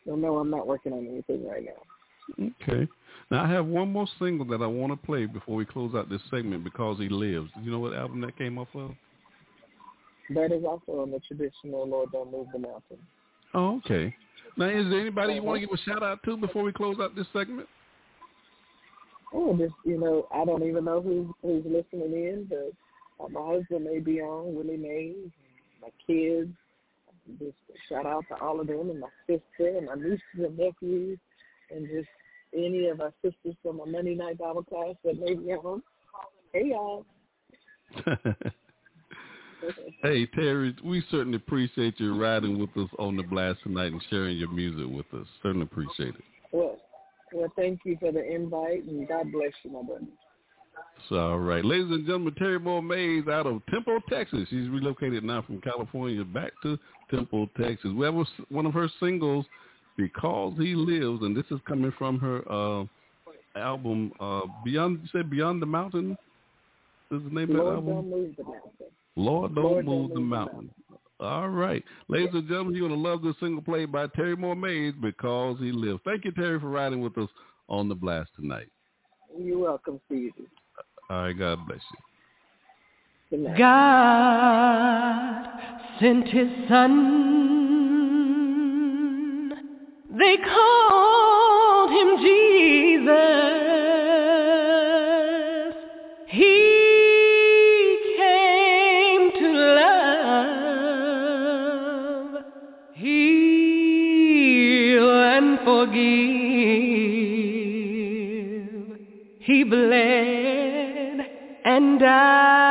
So no, I'm not working on anything right now. Okay. Now I have one more single that I want to play before we close out this segment because he lives. You know what album that came off of? That is also on the traditional Lord Don't Move the Mountain. Oh, okay. Now is there anybody you want to uh-huh. give a shout out to before we close out this segment? Oh, just you know, I don't even know who who's listening in, but uh, my husband may be on, Willie Mays, my kids. Just shout out to all of them and my sister and my nieces and nephews, and just any of our sisters from my Monday night Bible class that may be on. Hey y'all. hey Terri, we certainly appreciate you riding with us on the blast tonight and sharing your music with us. Certainly appreciate it. Well, well, thank you for the invite, and God bless you, my brother. So, all right. Ladies and gentlemen, Terri Moore Mays out of Temple, Texas. She's relocated now from California back to Temple, Texas. We have one of her singles, Because He Lives, and this is coming from her uh, album, uh, Beyond, you said Beyond the Mountain? Is the name of that Lord, album? don't move the mountain. Lord Don't Lord, Move the Mountain. All right. Ladies and gentlemen, you're going to love this single played by Terri Moore Mays, Because He Lives. Thank you, Terri, for riding with us on the blast tonight. You're welcome, Stevie. All right. God bless you. God sent his son. They called him Jesus. He came to love, heal, and forgive. He bled and died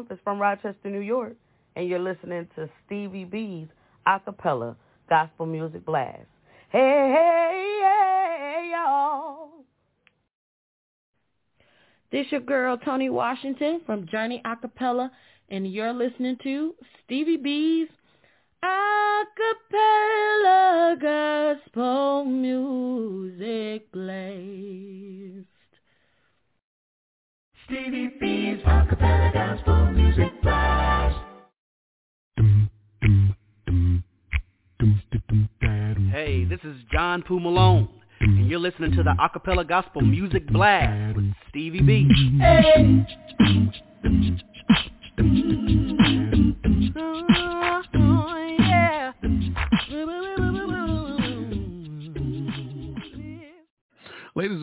Tiffany Bumpus from Rochester, New York, and you're listening to Stevie B's acapella gospel music blast. Hey, hey, hey, y'all. This your girl Tony Washington from Journey Acapella, and you're listening to Stevie B's Acapella Gospel Music acapella gospel music blast. Hey, this is John Poo Malone, and you're listening to the Acapella Gospel Music Blast with Stevie B. Ladies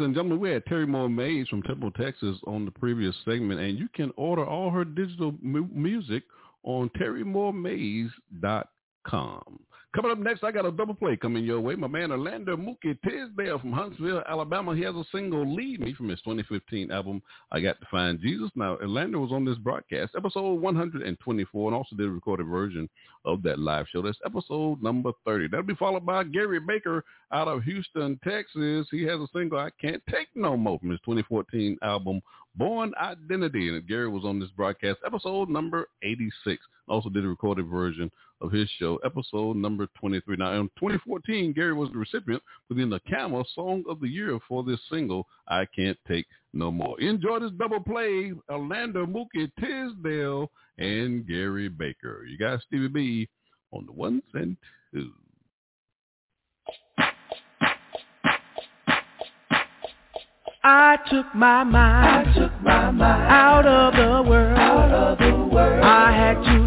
and gentlemen, we had Terri Moore Mays from Temple, Texas on the previous segment, and you can order all her digital mu- music on terrymoremays.com. Coming up next, I got a double play coming your way. My man Orlando Mookie Tisdale from Huntsville, Alabama. He has a single, Lead Me, from his 2015 album, I Got to Find Jesus. Now, Orlando was on this broadcast, episode 124, and also did a recorded version of that live show. That's episode number 30. That'll be followed by Gary Baker out of Houston, Texas. He has a single, I Can't Take No More, from his 2014 album, Born Identity. And Gary was on this broadcast, episode number 86. Also did a recorded version of his show, episode number 23. Now, in 2014, Gary was the recipient with the NACAMA Song of the Year for this single, I Can't Take No More. Enjoy this double play, Orlando Mookie Tisdale and Gary Baker. You got Stevie B on the ones and twos. I took my mind, I took my mind out of the world. out of the world. I had to let go of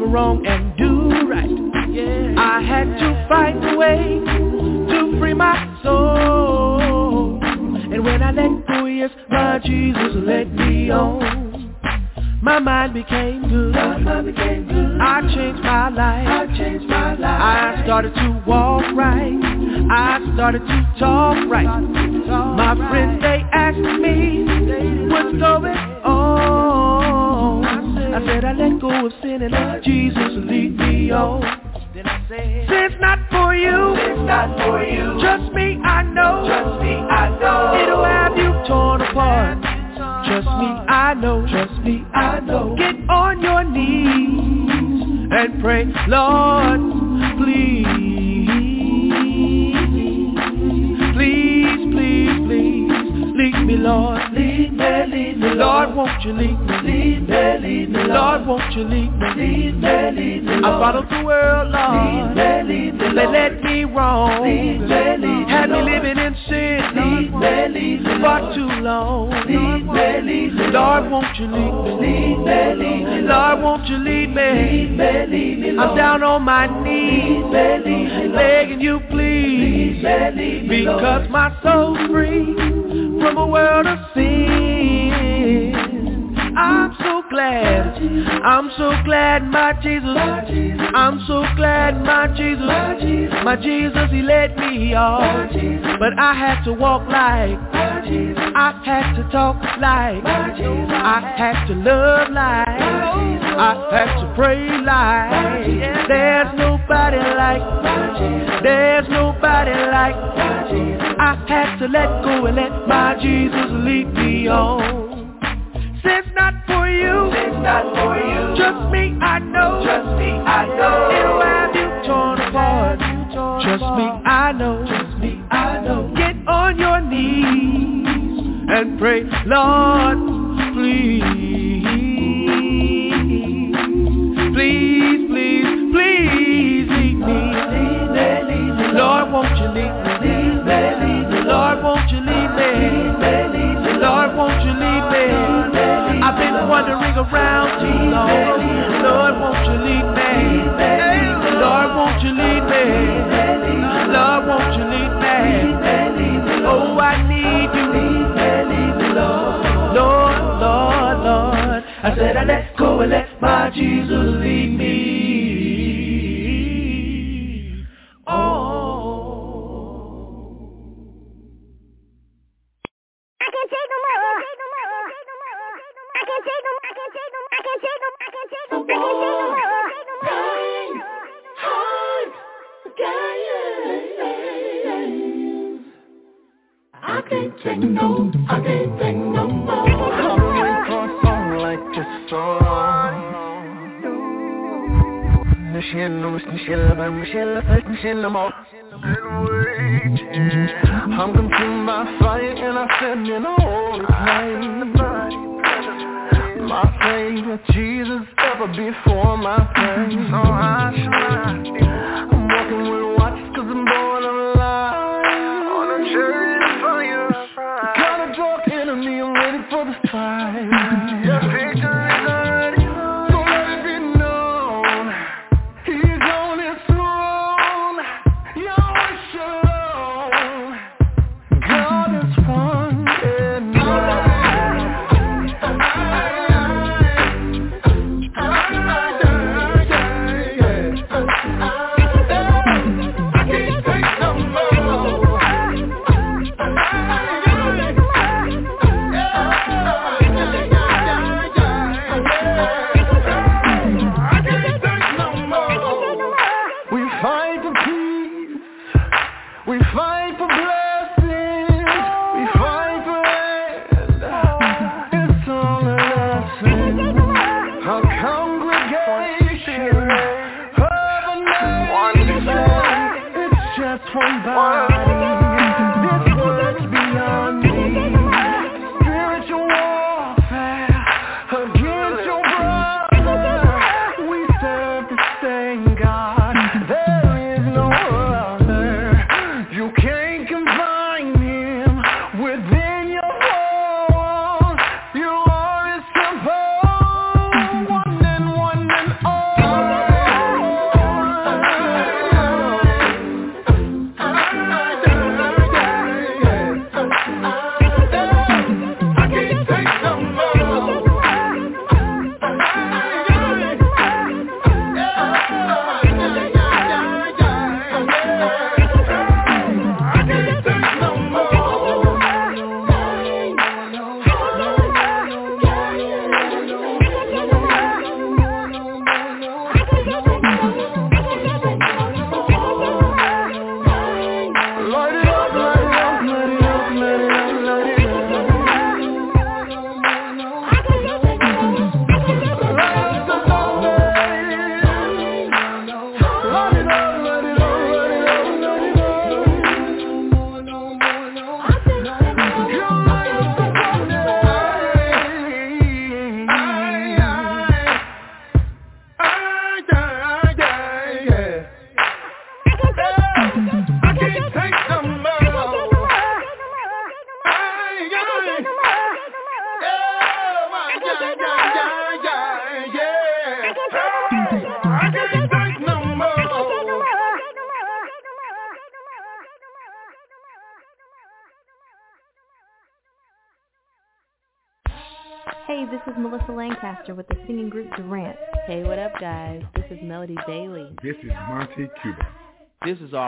wrong and do right. Yeah. I had to find a way to free my soul. And when I let go, yes, my Jesus led me on. My mind became good. Became good. I changed my life. I changed my life. I started to walk right. I started to talk right. My friends they asked me what's going on. I said I let go of sin and let Jesus lead me on. Then I said, sin's not for you. Sin's not for you. Trust me, I know. Trust me, I know. It'll have you torn apart. Trust me, I know. Trust me, I know. Get on your knees and pray, Lord, please, lead me, Lord. Lead me, lead me, Lord, won't you lead me? Lead me, lead me, Lord, won't you lead me? Lead me, lead me, Lord. I followed the world, Lord. Lead me, lead me, They led me wrong. Lead me, lead me, Had me living in sin Lead me, lead me, for Lord. too long. Lead me, lead me, Lord, won't you lead me? Lead me, lead me, Lord, won't you lead me? Lead me, lead me, Lord. I'm down on my knees, Lead me, lead me, Lord. begging you please, Lead me, lead me, Lord. because my soul's free from a world of sin. I'm so glad, I'm so glad my Jesus, I'm so glad my Jesus, my Jesus, he let me off, but I had to walk like, I had to talk like, I had to love like, I had to pray like, there's nobody like, there's nobody like, I had to let go and let my Jesus lead me on. Sin's not for you. Sin's not for you. Trust me, I know. Trust me, I know. It'll have you torn apart. Trust me, I know. Trust me, I know. Get on your knees and pray, Lord, please, please, please, please lead me. Lead me, lead me, Lord, won't you? Lead me, Lord, won't you lead me? Let my Jesus lead me. Michelle, Michelle, Michelle,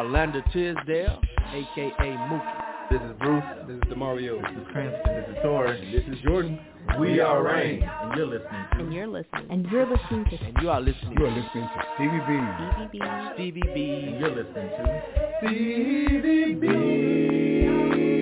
This Tisdale, a.k.a. Mookie. This is Bruce. This is Demario. This is Cranston. This is Tori. And this is Jordan. We, we are Rain. And you're listening to. And you're listening. And you're listening to. And you are listening. You are listening to Stevie B. Stevie B. Stevie B. And you're listening to. Stevie B.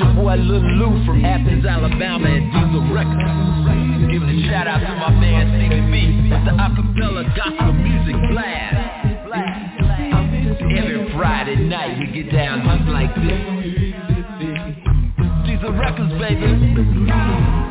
your boy Lil Lou from Athens, Alabama at Diesel Records. Giving a shout out to my man Stevie B with the acapella gospel music blast. Every Friday night we get down just like this. Diesel Records, baby.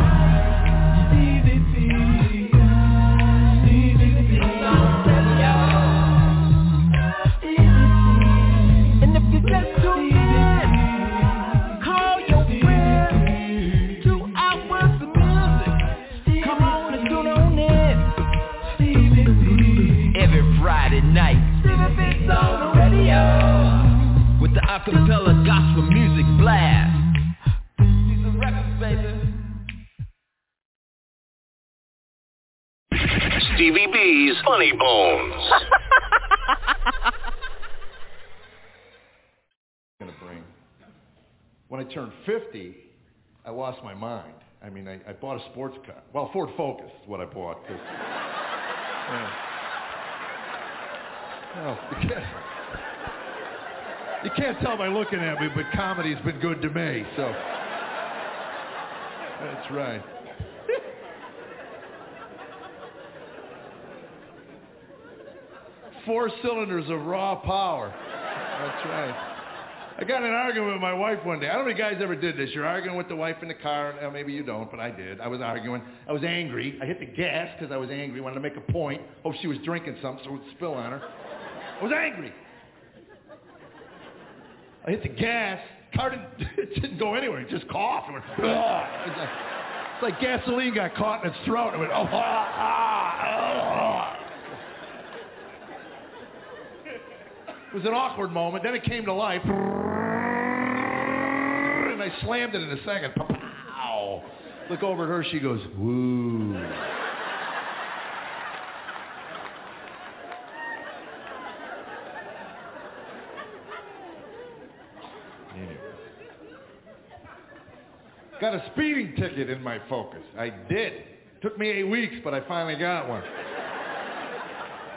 Acapella gospel music blast. Diesel records, baby. Stevie B's Funny Bones. gonna bring. When I turned 50, I lost my mind. I mean, I, I bought a sports car. Well, Ford Focus is what I bought. 'cause- yeah. Well, you can't, you can't tell by looking at me, but comedy's been good to me, so. That's right. Four cylinders of raw power. That's right. I got an argument with my wife one day. I don't know if you guys ever did this. You're arguing with the wife in the car. Maybe you don't, but I did. I was arguing. I was angry. I hit the gas because I was angry. Wanted to make a point. Hope she was drinking something so it would spill on her. I was angry. I hit the gas. Car didn't, it didn't go anywhere. It just coughed. It went, It's like, it's like gasoline got caught in its throat. It went, oh, ah, ah, ah. It was an awkward moment. Then it came to life. And I slammed it in a second. Pow. Look over at her. She goes, woo. Anyway. Got a speeding ticket in my focus. I did. Took me eight weeks, but I finally got one.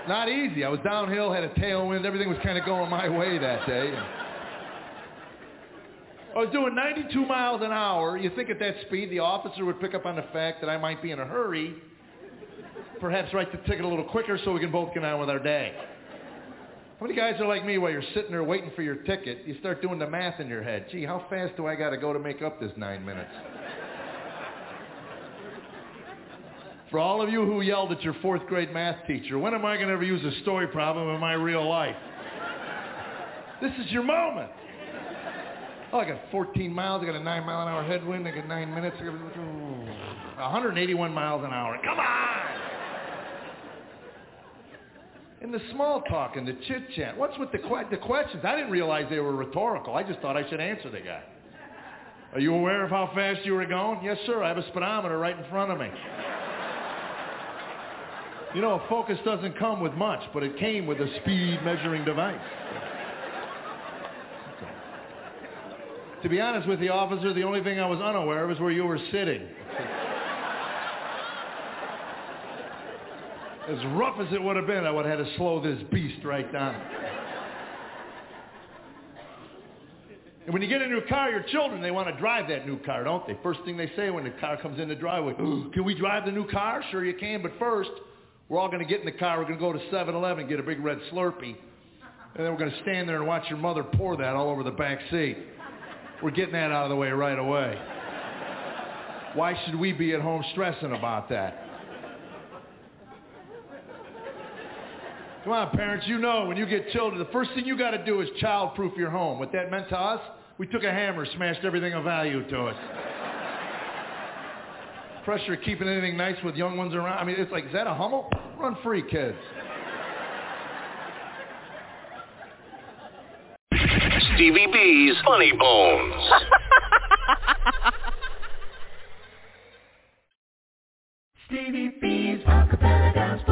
Not easy. I was downhill, had a tailwind. Everything was kind of going my way that day. I was doing 92 miles an hour. You think at that speed the officer would pick up on the fact that I might be in a hurry. Perhaps write the ticket a little quicker so we can both get on with our day. How many guys are like me while you're sitting there waiting for your ticket? You start doing the math in your head. Gee, how fast do I got to go to make up this nine minutes? For all of you who yelled at your fourth grade math teacher, when am I going to ever use a story problem in my real life? This is your moment. Oh, I got 14 miles. I got a 9 mile an hour headwind. I got 9 minutes. I got 181 miles an hour. Come on! And the small talk and the chit chat. What's with the, que- the questions? I didn't realize they were rhetorical. I just thought I should answer the guy. Are you aware of how fast you were going? Yes, sir. I have a speedometer right in front of me. You know, a Focus doesn't come with much, but it came with a speed measuring device. To be honest with the officer, the only thing I was unaware of is where you were sitting. As rough as it would have been, I would have had to slow this beast right down. And when you get a new car, your children, they want to drive that new car, don't they? First thing they say when the car comes in the driveway, can we drive the new car? Sure you can, but first, we're all going to get in the car. We're going to go to 7-Eleven, get a big red Slurpee. And then we're going to stand there and watch your mother pour that all over the back seat. We're getting that out of the way right away. Why should we be at home stressing about that? Come on, parents, you know when you get children, the first thing you got to do is child-proof your home. What that meant to us, we took a hammer, smashed everything of value to us. Pressure keeping anything nice with young ones around. I mean, it's like, is that a Hummel? Run free, kids. Stevie B's Funny Bones. Stevie B's Acapella Gospel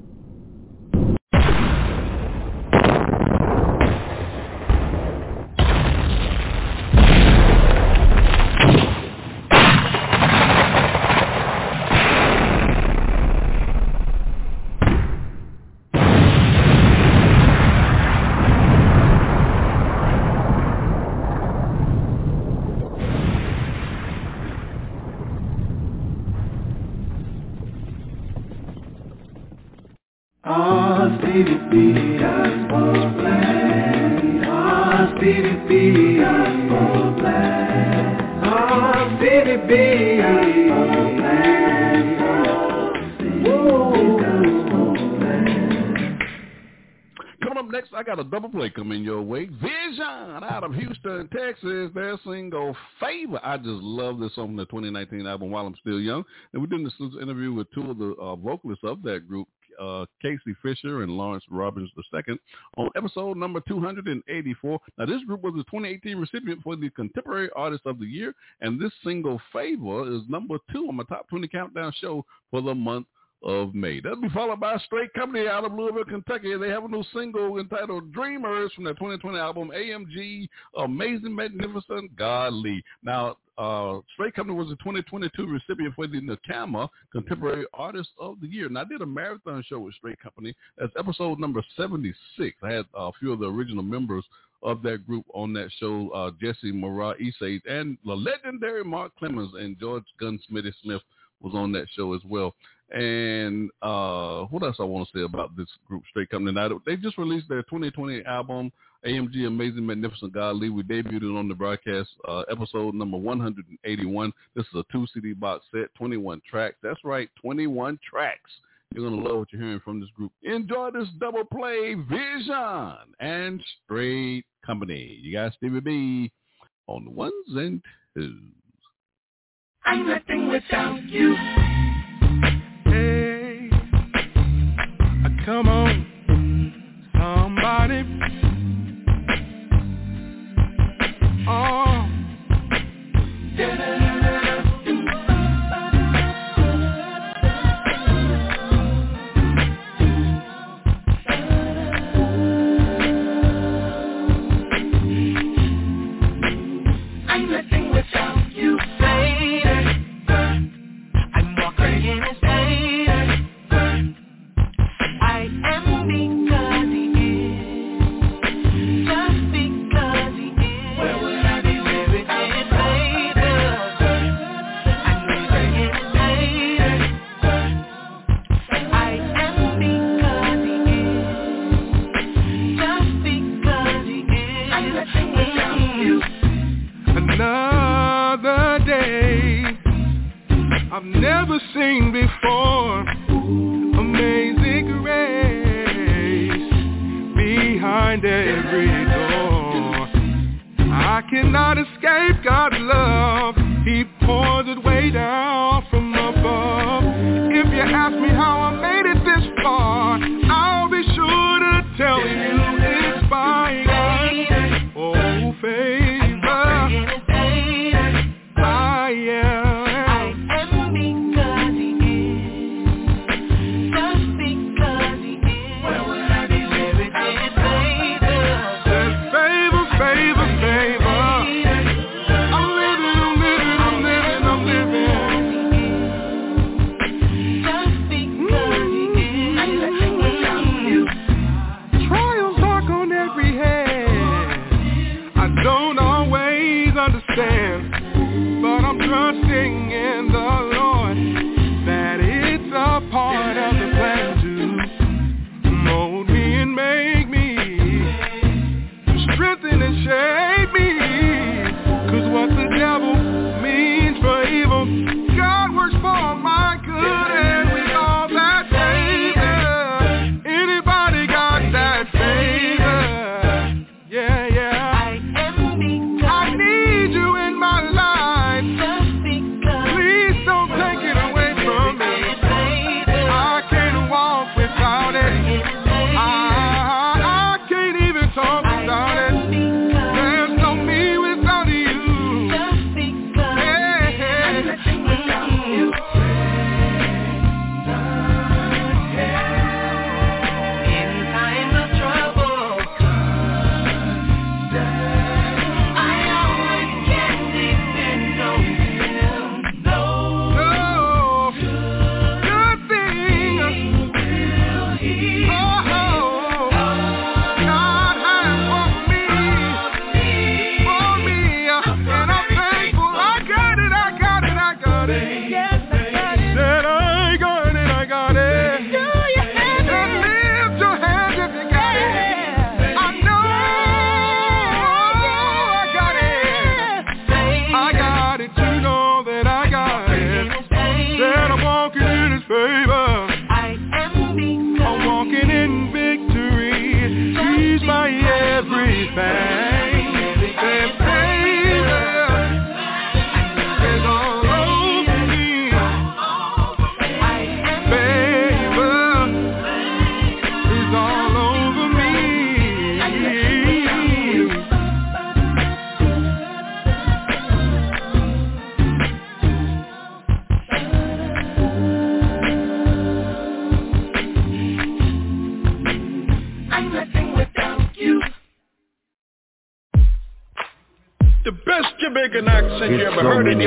I just love this song from the 2019 album While I'm Still Young. And we're doing this interview with two of the uh, vocalists of that group, uh, Casey Fisher and Lawrence Robbins II on episode number 284. Now, this group was the 2018 recipient for the Contemporary Artist of the Year, and this single Favor is number two on my top 20 countdown show for the month of May. That'll be followed by straight company out of Louisville, Kentucky. They have a new single entitled Dreamers from their 2020 album AMG Amazing Magnificent Godly. Now, uh, Straight Company was a 2022 recipient for the NACAMA Contemporary Artist of the Year. And I did a marathon show with Straight Company. That's episode number 76. I had a few of the original members of that group on that show, uh, Jesse Mara Isage and the legendary Mark Clemens and George Gunsmithy Smith was on that show as well. And uh, what else I want to say about this group, Straight Company? Now, they just released their 2020 album, AMG Amazing Magnificent Godly. We debuted it on the broadcast, uh, episode number 181. This is a two CD box set, 21 tracks. That's right, 21 tracks. You're going to love what you're hearing from this group. Enjoy this double play, Vision and Straight Company. You got Stevie B on ones and twos. I'm nothing without you. Come on,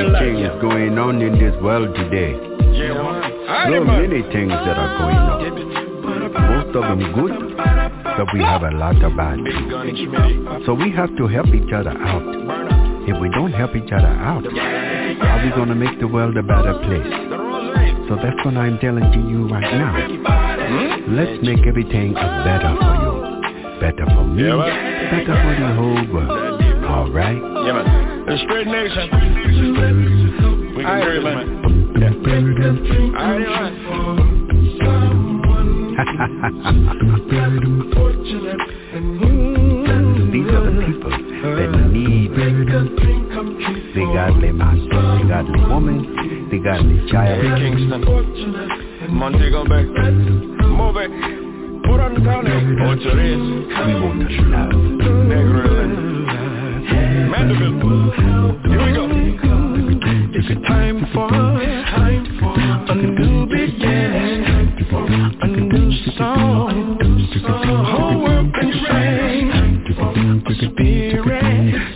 many things going on in this world today. So many things that are going on. Most of them good, but we have a lot of bad. So we have to help each other out. If we don't help each other out, how are we going to make the world a better place? So that's what I'm telling to you right now. Hmm? Let's make everything better for you. Better for me. Better for the whole world. All right? the Spirit Nation. We can hear it, man. These are the people that need the godly man, the godly woman, the godly child. Hey, Kingston. Montego Bay. Move it. Put on the county. Portuguese. We want to love. Negro. Eh? Here we go. It's a time for a new beginning, a new song. Whole world can sing spirit.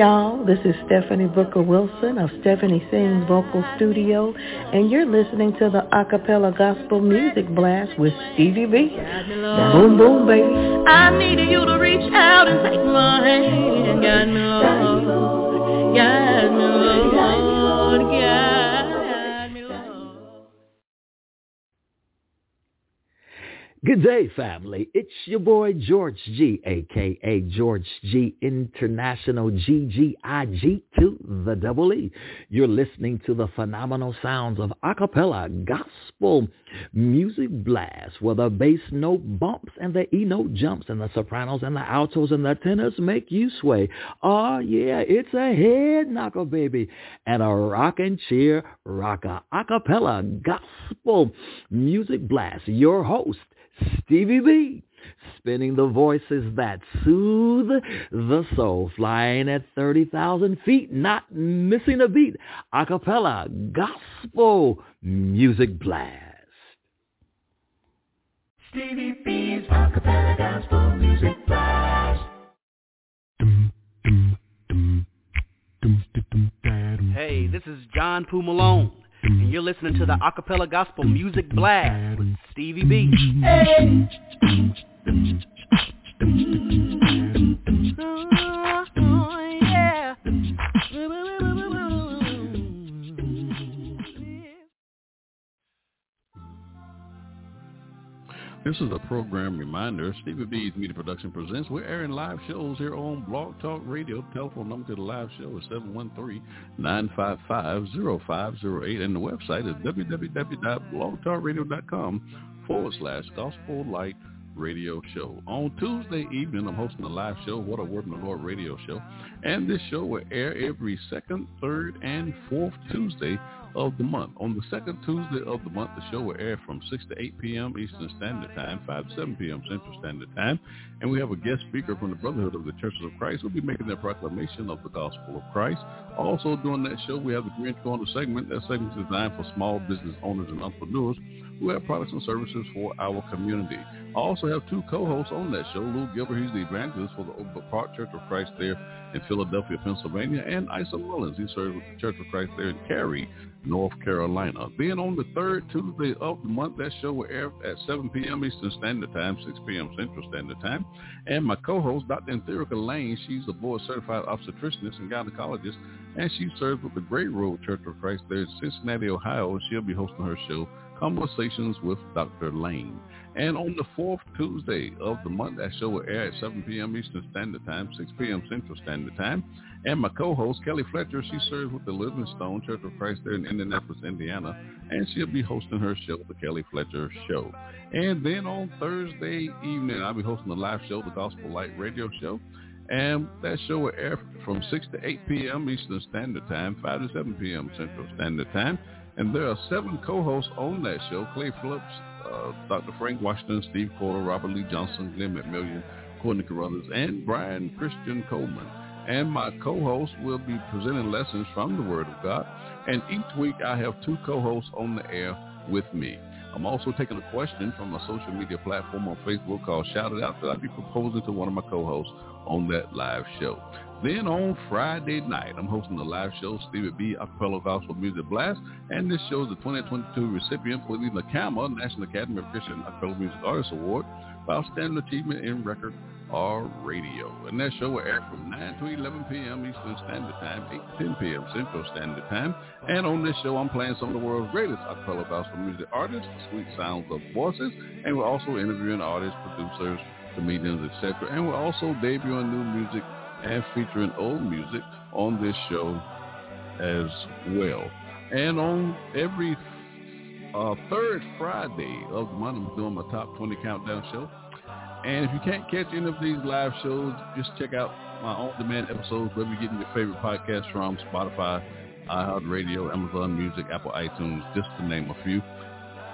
Y'all, this is Stephanie Booker Wilson of Stephanie Sings Vocal Studio, and you're listening to the Acapella Gospel Music Blast with Stevie B. Boom boom baby. I needed you to reach out and take my hand, me, Lord, guide me, Lord, guide Good day, family. It's your boy George G, aka George G International GGIG to the double E. You're listening to the phenomenal sounds of acapella gospel music blast, where the bass note bumps and the E note jumps, and the sopranos and the altos and the tenors make you sway. Oh yeah, it's a head knocker, baby, and a rock and cheer rocker acapella gospel music blast. Your host. Stevie B, spinning the voices that soothe the soul, flying at 30,000 feet, not missing a beat. Acapella gospel music blast. Stevie B's Acapella Gospel Music Blast. Hey, this is John Poo Malone, and you're listening to the Acapella Gospel Music Blast with Stevie B. This is a program reminder. Stevie B's Media Production presents. We're airing live shows here on Blog Talk Radio. Telephone number to the live show is 713-955-0508. And the website is www.blogtalkradio.com forward slash gospel light radio show. On Tuesday evening, I'm hosting a live show, What a Word in the Lord radio show. And this show will air every second, third, and fourth Tuesday of the month. On the second Tuesday of the month, the show will air from 6 to 8 p.m. Eastern Standard Time, 5 to 7 p.m. Central Standard Time. And we have a guest speaker from the Brotherhood of the Churches of Christ who will be making their proclamation of the gospel of Christ. Also during that show, we have the Green Corner segment. That segment is designed for small business owners and entrepreneurs who have products and services for our community. I also have two co-hosts on that show. Lou Gilbert, he's the evangelist for the Park Church of Christ there in Philadelphia, Pennsylvania, and Isa Mullins, he serves with the Church of Christ there in Cary, North Carolina. Then on the third Tuesday of the month, that show will air at 7 p.m. Eastern Standard Time, 6 p.m. Central Standard Time. And my co-host, Dr. Entherica Lane, she's a board-certified obstetricianist and gynecologist, and she serves with the Great Road Church of Christ there in Cincinnati, Ohio, she'll be hosting her show, Conversations with Dr. Lane. And on the fourth Tuesday of the month, that show will air at 7 p.m. Eastern Standard Time, 6 p.m. Central Standard Time. And my co-host, Kelly Fletcher, she serves with the Livingstone Church of Christ there in Indianapolis, Indiana. And she'll be hosting her show, The Kelly Fletcher Show. And then on Thursday evening, I'll be hosting a live show, The Gospel Light Radio Show. And that show will air from 6 to 8 p.m. Eastern Standard Time, 5 to 7 p.m. Central Standard Time. And there are seven co-hosts on that show. Clay Phillips, uh, Dr. Frank Washington, Steve Porter, Robert Lee Johnson, Glenn McMillian, Courtney Carruthers, and Brian Christian Coleman. And my co-host will be presenting lessons from the Word of God. And each week I have two co-hosts on the air with me. I'm also taking a question from a social media platform on Facebook called Shout It Out that I'll be proposing to one of my co-hosts on that live show. Then on Friday night, I'm hosting the live show, Stevie B Acapella Gospel Music Blast, and this show is the 2022 recipient for the NACAMA, National Academy of Christian Acapella Music Artists Award for Outstanding Achievement in Record or Radio. And that show will air from 9 to 11 p.m. Eastern Standard Time, 8 to 10 p.m. Central Standard Time. And on this show, I'm playing some of the world's greatest acapella gospel music artists, sweet sounds of voices, and we're also interviewing artists, producers, comedians, etc. And we're also debuting new music and featuring old music on this show as well. And on every uh, third Friday of the month, I'm doing my top 20 countdown show. And if you can't catch any of these live shows, just check out my on-demand episodes wherever you're getting your favorite podcast from, Spotify, iHeartRadio, Amazon Music, Apple iTunes, just to name a few.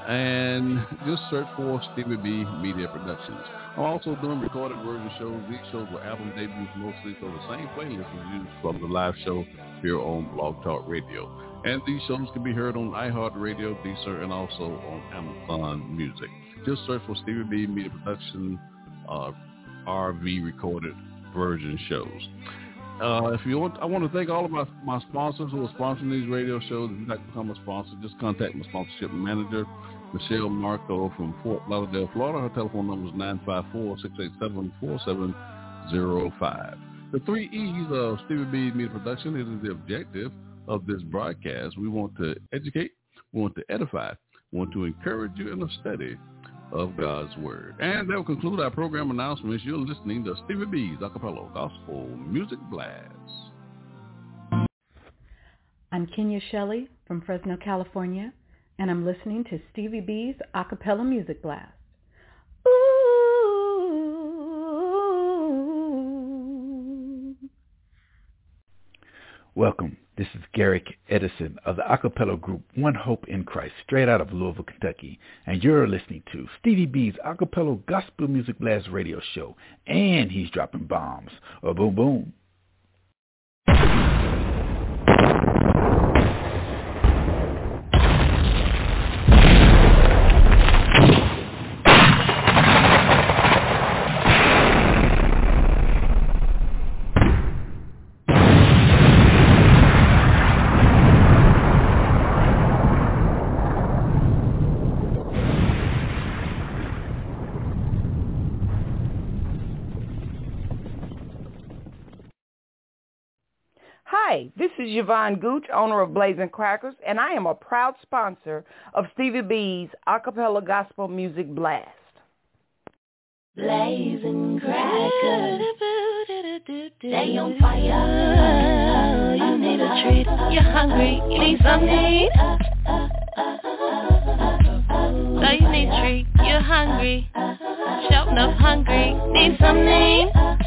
And just search for Stevie B Media Productions. I'm also doing recorded version shows. These shows were album debuts mostly, so the same playlist is used from the live show here on Blog Talk Radio. And these shows can be heard on iHeartRadio, Deezer, and also on Amazon Music. Just search for Stevie B Media Production uh, RV recorded version shows. Uh, if you want, I want to thank all of my, my sponsors who are sponsoring these radio shows. If you'd like to become a sponsor, just contact my sponsorship manager, Michelle Marco from Fort Lauderdale, Florida. Her telephone number is 954-687-4705. The three E's of Stevie B Media Production, is the objective of this broadcast. We want to educate, we want to edify, want to encourage you in the study of God's Word. And that will conclude our program announcements. You're listening to Stevie B's Acapella Gospel Music Blast. I'm Kenya Shelley from Fresno, California, and I'm listening to Stevie B's Acapella Music Blast. Ooh. Welcome. This is Garrick Edison of the acapella group One Hope in Christ, straight out of Louisville, Kentucky. And you're listening to Stevie B's acapella gospel music blast radio show. And he's dropping bombs. Oh, boom, boom. Hi, this is Yvonne Gooch, owner of Blazing Crackers, and I am a proud sponsor of Stevie B's Acapella Gospel Music Blast. Blazing crackers, they on fire. You need a treat, you're hungry, you need something. So you need a treat, you're hungry, sure enough hungry, need something.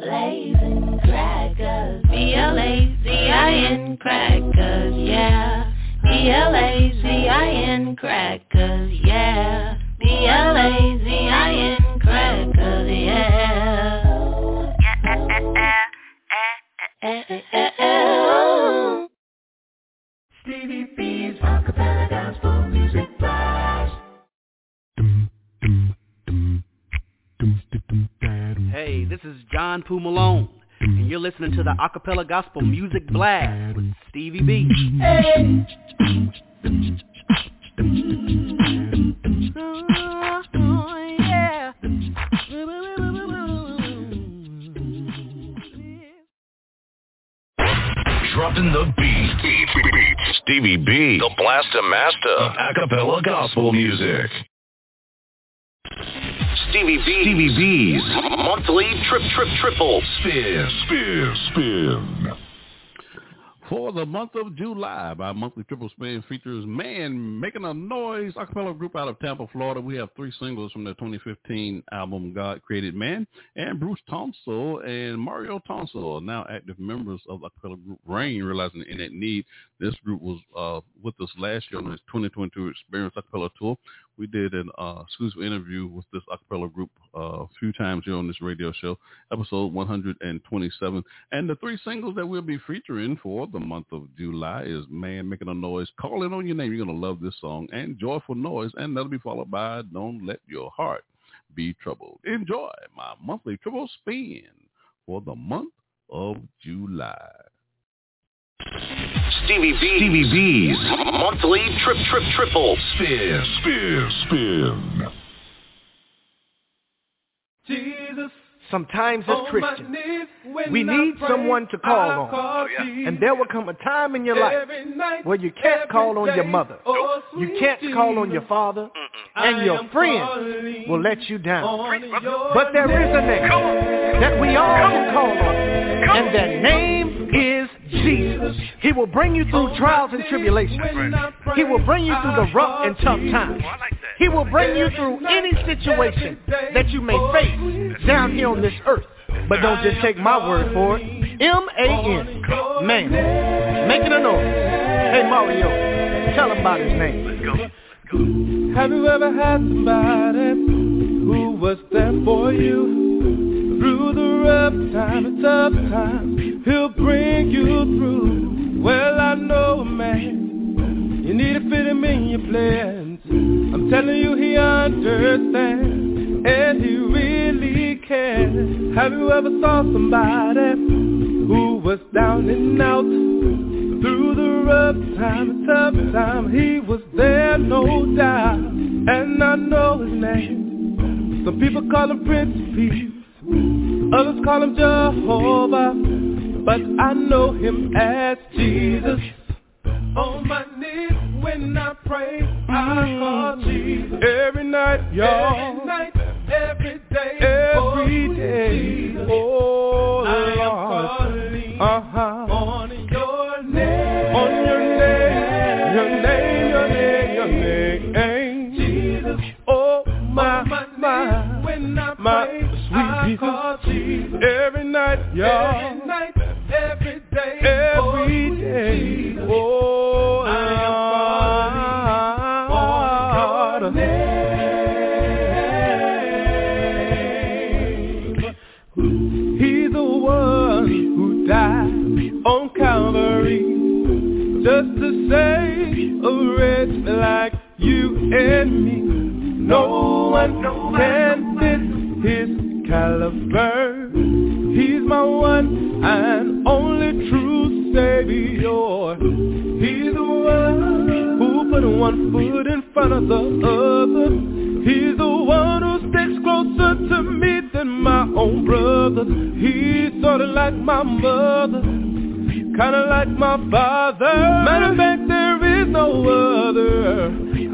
Blazing crackers, B-L-A-Z-I-N crackers, yeah. B-L-A-Z-I-n crackers, yeah. B-L-A-Z-I-n crackers, yeah. Stevie B's Hey, this is John Poo Malone, and you're listening to the Acapella Gospel Music Blast with Stevie B. Dropping the beat. Stevie B, the blaster master of acapella gospel music. Stevie B. Stevie B's monthly trip trip triple spin spin spin. For the month of July, my monthly triple spin features Man Making a Noise, a cappella group out of Tampa, Florida. We have three singles from their 2015 album God Created Man, and Bruce Tonsel and Mario Tonsel are now active members of the cappella group Rain, realizing in that need. This group was uh, with us last year on this 2022 Experience Acapella Tour. We did an uh, exclusive interview with this acapella group uh, a few times here on this radio show, episode 127. And the three singles that we'll be featuring for the month of July is Man Making a Noise, Calling on Your Name. You're going to love this song. And Joyful Noise. And that'll be followed by Don't Let Your Heart Be Troubled. Enjoy my monthly triple spin for the month of July. Stevie B. Stevie B's monthly trip trip triple spin spin spin. Jesus. Sometimes as Christians, we need someone to call on. Oh, and there will come a time in your life where you can't call on your mother. You can't call on your father. And your friends will let you down. But there is a name that we all can call on. And that name is Jesus. He will bring you through trials and tribulations. He will bring you through the rough and tough times. He will bring you through any situation that you may face down here on this earth. But don't just take my word for it. M-A-N. Man. Making a noise. Hey, Mario. Tell him about his name. Have you ever had somebody who was there for you rough time and tough times? He'll bring you through. Well, I know a man. You need to fit him in your plans. I'm telling you, he understands, and he really cares. Have you ever saw somebody who was down and out? Through the rough time and tough time, he was there, no doubt. And I know his name. Some people call him Prince of Peace. Others call him Jehovah. But I know him as Jesus. On my knees when I pray, I call Jesus. Every night, y'all. Every night, every day. Every day. Oh, I am calling uh-huh. Jesus. Every night, y'all. Every night, every day. Every oh, day. Oh, I am your name. He's the one who died on Calvary just to save a wretch like you and me. No one can fit his caliber. He's my one and only true savior. He's the one who put one foot in front of the other. He's the one who sticks closer to me than my own brother. He's sorta like my mother, kinda like my father. Matter of fact, there is no other.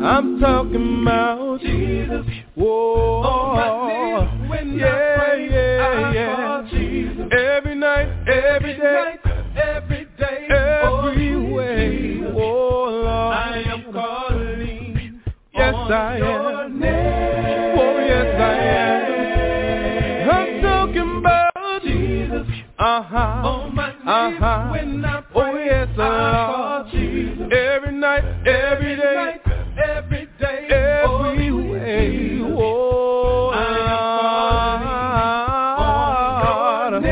I'm talking about Jesus. Whoa, yeah, yeah, yeah. Every night, every day, every oh, day, every way. Oh Lord, I am calling. Yes, I am. Jesus. Uh huh. Uh huh. Oh yes, Lord. Every night, every day, every day, every way. Oh, Lord.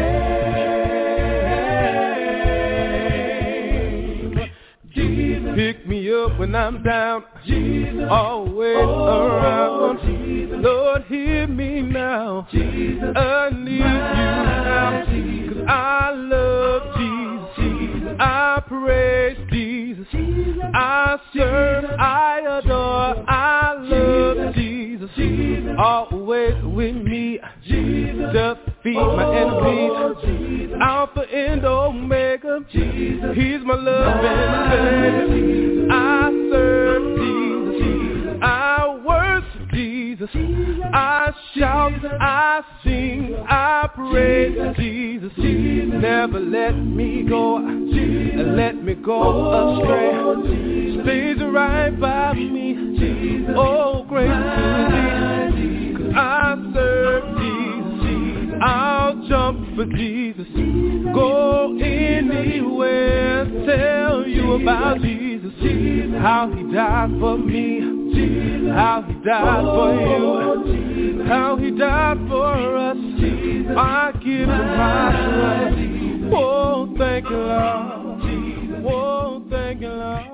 Pick me up when I'm down. Jesus, always around. Lord, hear me now. Jesus, I need you now. I love Jesus. I praise Jesus. I serve, I adore, I love Jesus. Always with me. Jesus, defeat my enemies. Alpha and Omega. He's my love and. I serve Jesus. Jesus. I shout, I sing, I praise Jesus. Never let me go, let me go astray. Stays right by me. Oh, me. I serve Jesus. I'll jump for Jesus. Go anywhere, tell you about Jesus. How he died for me. How he died for you. How he died for us. I give him my trust. Oh, thank you, Lord. Oh, thank you, Lord.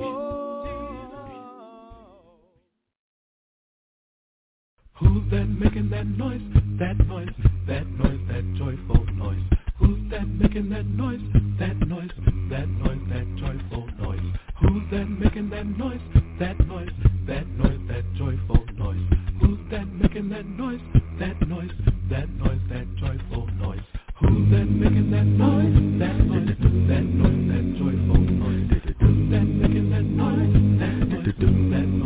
Oh. Who's that making that noise? That noise, that noise, that joyful noise. Who's that making that noise? That noise, that noise, that joyful noise. Who's that making that noise? That noise, that noise, that joyful noise. Who's that making that noise? That noise, that noise, that joyful noise. Who's that making that noise? That noise, that noise, that joyful noise. Who's that making that noise? That noise, that noise,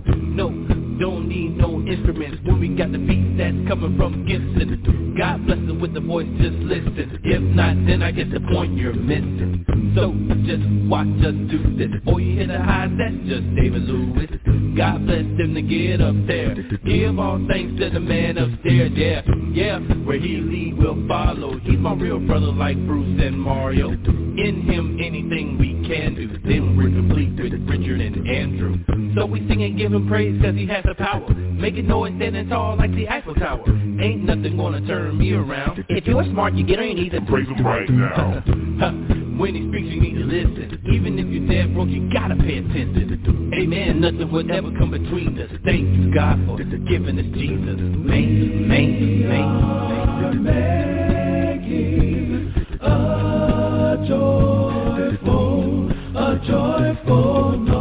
to get up there. Give all thanks to the man upstairs, yeah, yeah. Where he lead, we'll follow. He's my real brother like Bruce and Mario. In him, anything we can do. Then we're complete with Richard and Andrew. So we sing and give him praise cause he has the power. Making noise standing tall like the Eiffel Tower. Ain't nothing gonna turn me around. If you're smart, you get on your knees and praise him right now. when he speaks, you need to listen. nothing would ever come between us. Thank you God for the forgiveness Jesus. Make, make, make, make A joyful, a joyful night.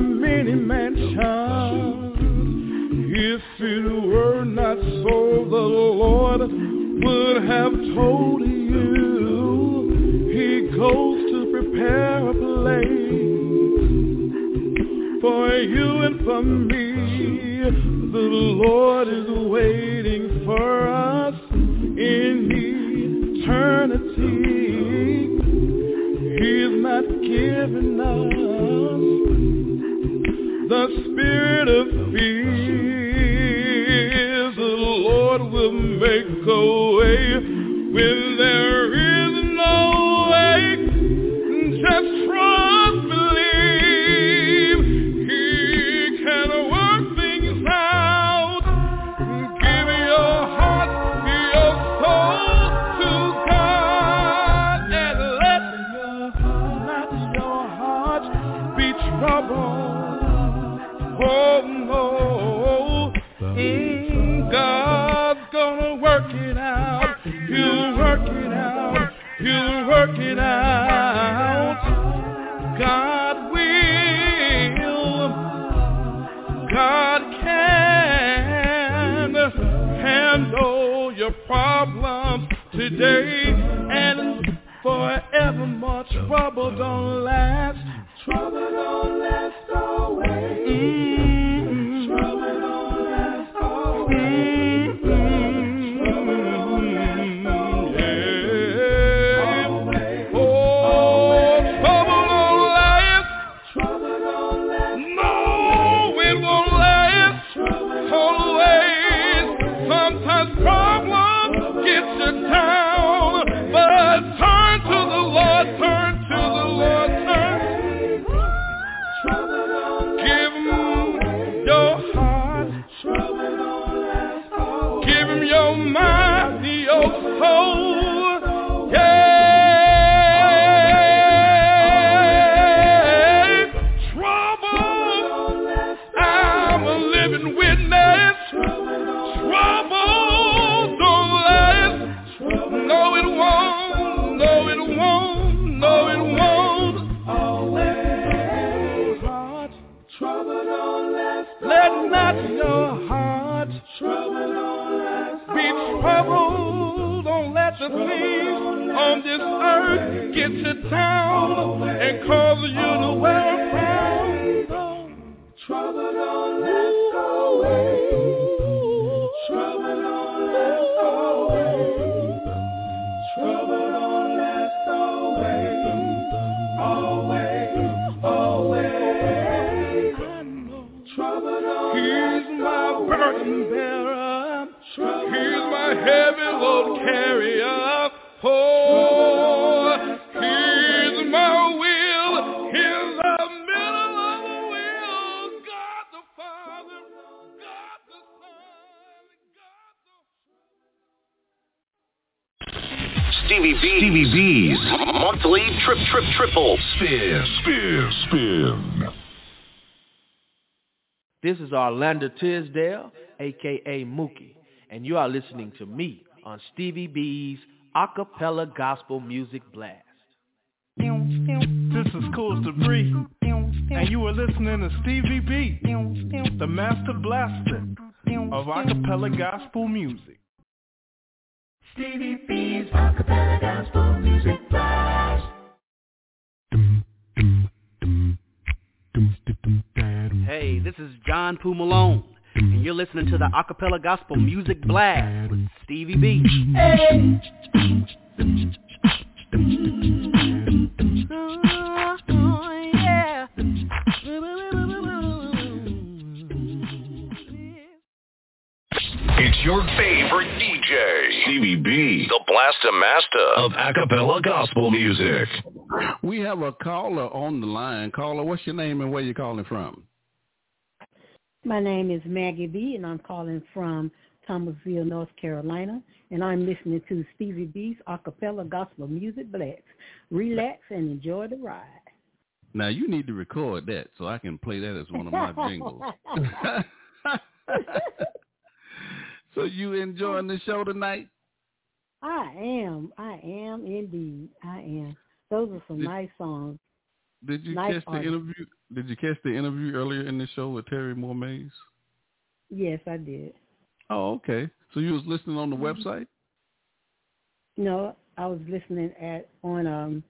Many mansions. If it were not so, the Lord would have told you. He goes to prepare a place for you and for me. The Lord is waiting for us make This is Orlando Tisdale, aka Mookie, and you are listening to me on Stevie B's Acapella Gospel Music Blast. This is Cool Debris, and you are listening to Stevie B, the master blaster of acapella gospel music. Stevie B's acapella gospel music blast. Hey, this is John Poo Malone, and you're listening to the Acapella Gospel Music Blast with Stevie B. It's your favorite DJ, Stevie B, the Blaster Master of acapella gospel music. We have a caller on the line. Caller, what's your name and where you calling from? My name is Maggie B, and I'm calling from Thomasville, North Carolina, and I'm listening to Stevie B's acapella gospel music blast. Relax and enjoy the ride. Now you need to record that so I can play that as one of my jingles. so you enjoying the show tonight? I am. I am indeed. I am. Those are some nice songs. Did you catch the artist. interview? Did you catch the interview earlier in the show with Terri Moore Mays? Yes, I did. Oh, okay. So you was listening on the Mhm. website? No, I was listening at on um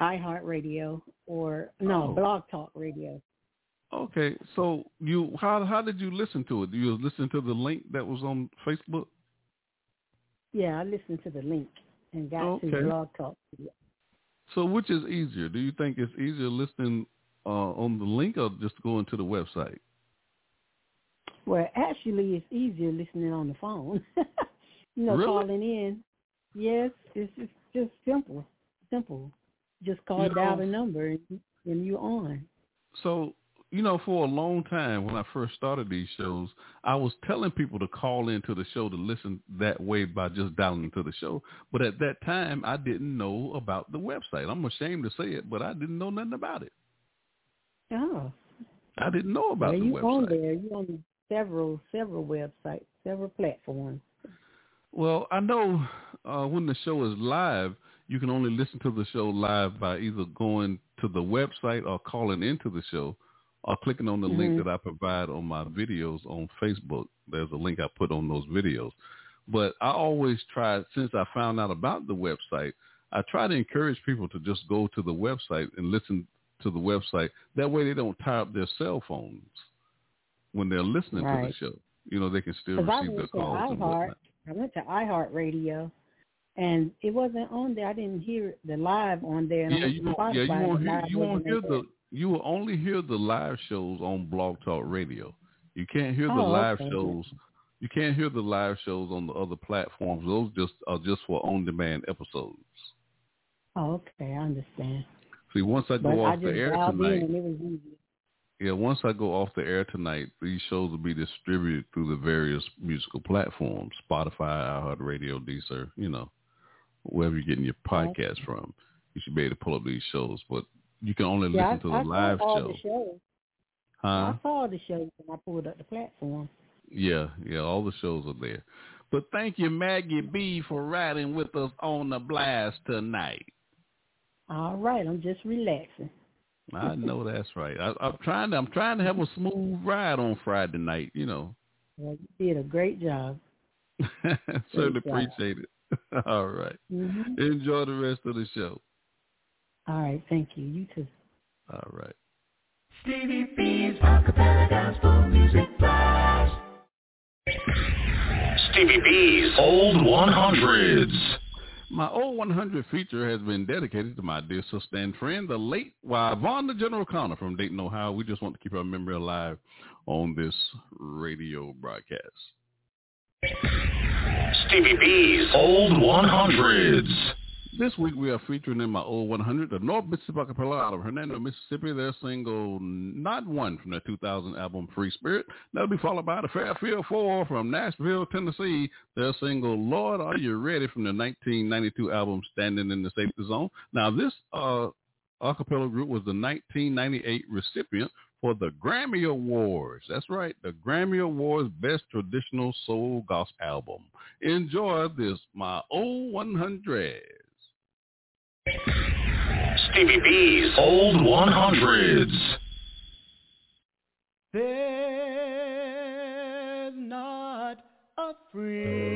iHeartRadio or no Oh. Blog Talk Radio. Okay. So you how how did you listen to it? You was listening to the link that was on Facebook? Yeah, I listened to the link and got to Okay. Blog Talk. So which is easier? Do you think it's easier listening uh, on the link or just going to the website? Well, actually, it's easier listening on the phone. you know, Really? calling in. Yes, it's just just simple, simple. Just call You know- the number and, and you're on. So, you know, for a long time when I first started these shows, I was telling people to call into the show to listen that way by just dialing into the show. But at that time, I didn't know about the website. I'm ashamed to say it, but I didn't know nothing about it. Oh, I didn't know about well, the you on there? You're on several several websites, several platforms. Well, I know uh, when the show is live, you can only listen to the show live by either going to the website or calling into the show or clicking on the link Mhm. that I provide on my videos on Facebook. There's a link I put on those videos. But I always try, since I found out about the website, I try to encourage people to just go to the website and listen to the website. That way they don't tie up their cell phones when they're listening to the show. You know, they can still receive their went to calls iHeart. I went to iHeartRadio, and it wasn't on there. I didn't hear the live on there. And yeah, you won't, yeah, you won't hear you won't hear the you will only hear the live shows on Blog Talk Radio. You can't hear the Oh, live okay. shows. You can't hear the live shows on the other platforms. Those just are just for on demand episodes. Oh, okay, I understand. See, once I go but I off the air tonight, and it was easy. yeah, once I go off the air tonight, these shows will be distributed through the various musical platforms: Spotify, iHeartRadio, Deezer, you know, wherever you're getting your podcast from. You should be able to pull up these shows, but you can only Yeah, listen to I, I the live saw all show. the shows. Huh? I saw the shows when I pulled up the platform. Yeah, yeah, all the shows are there. But thank you, Maggie B, for riding with us on the blast tonight. All right, I'm just relaxing. I know that's right. I, I'm trying to I'm trying to have a smooth ride on Friday night. You know, Well, you did a great job. certainly appreciate it. All right. hmm enjoy the rest of the show. All right, thank you. You too. All right. Stevie B's acapella gospel music blast. Stevie B's Old 100s. My old 100 feature has been dedicated to my dear sister and friend, the late Yvonne General Connor from Dayton, Ohio. We just want to keep her memory alive on this radio broadcast. Stevie B's Old 100s. This week we are featuring in my old 100 the North Mississippi Acapella out of Hernando, Mississippi. Their single Not One from their 2000 album Free Spirit. That'll be followed by the Fairfield Four from Nashville, Tennessee. Their single Lord Are You Ready from the 1992 album Standing in the Safety Zone. Now this uh, acapella group was the 1998 recipient for the Grammy Awards. That's right, the Grammy Awards Best Traditional Soul Gospel Album. Enjoy this, my old 100. Stevie B's Old 100s. There's not a friend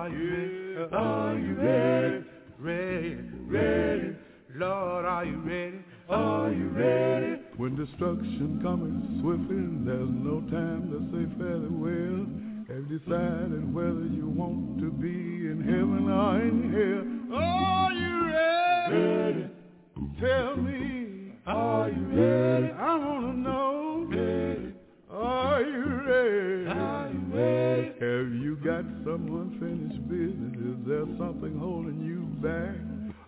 are you ready? Are you ready? Ready, ready, Lord, are you ready? Are you ready? When destruction cometh swiftly, there's no time to say farewell. Have decided whether you want to be in heaven or in hell? Are you ready? Ready? Tell me, are you ready? I wanna know. Are you ready? Are you ready? Have you got some unfinished business? Is there something holding you back?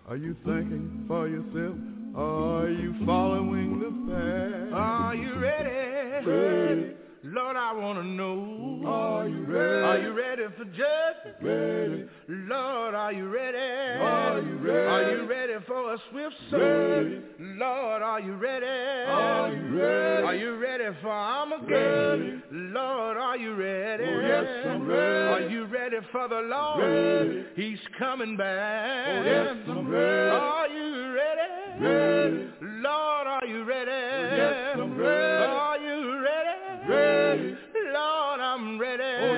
Are you thinking for yourself? Are you following the path? Are you ready? Ready. Lord, I want to know. Are you ready? Are you ready for justice? Ready. Lord, are you ready? Are you ready? Are you ready for a swift sword? Ready. Lord, are you ready? Are you ready? Are you ready for Armageddon? Ready. Lord, are you ready? Oh, yes, I'm ready. Are you ready for the Lord? Ready. He's coming back. Oh, yes, I'm ready. Are you ready? Ready. Lord, are you ready? Oh, yes, I'm ready.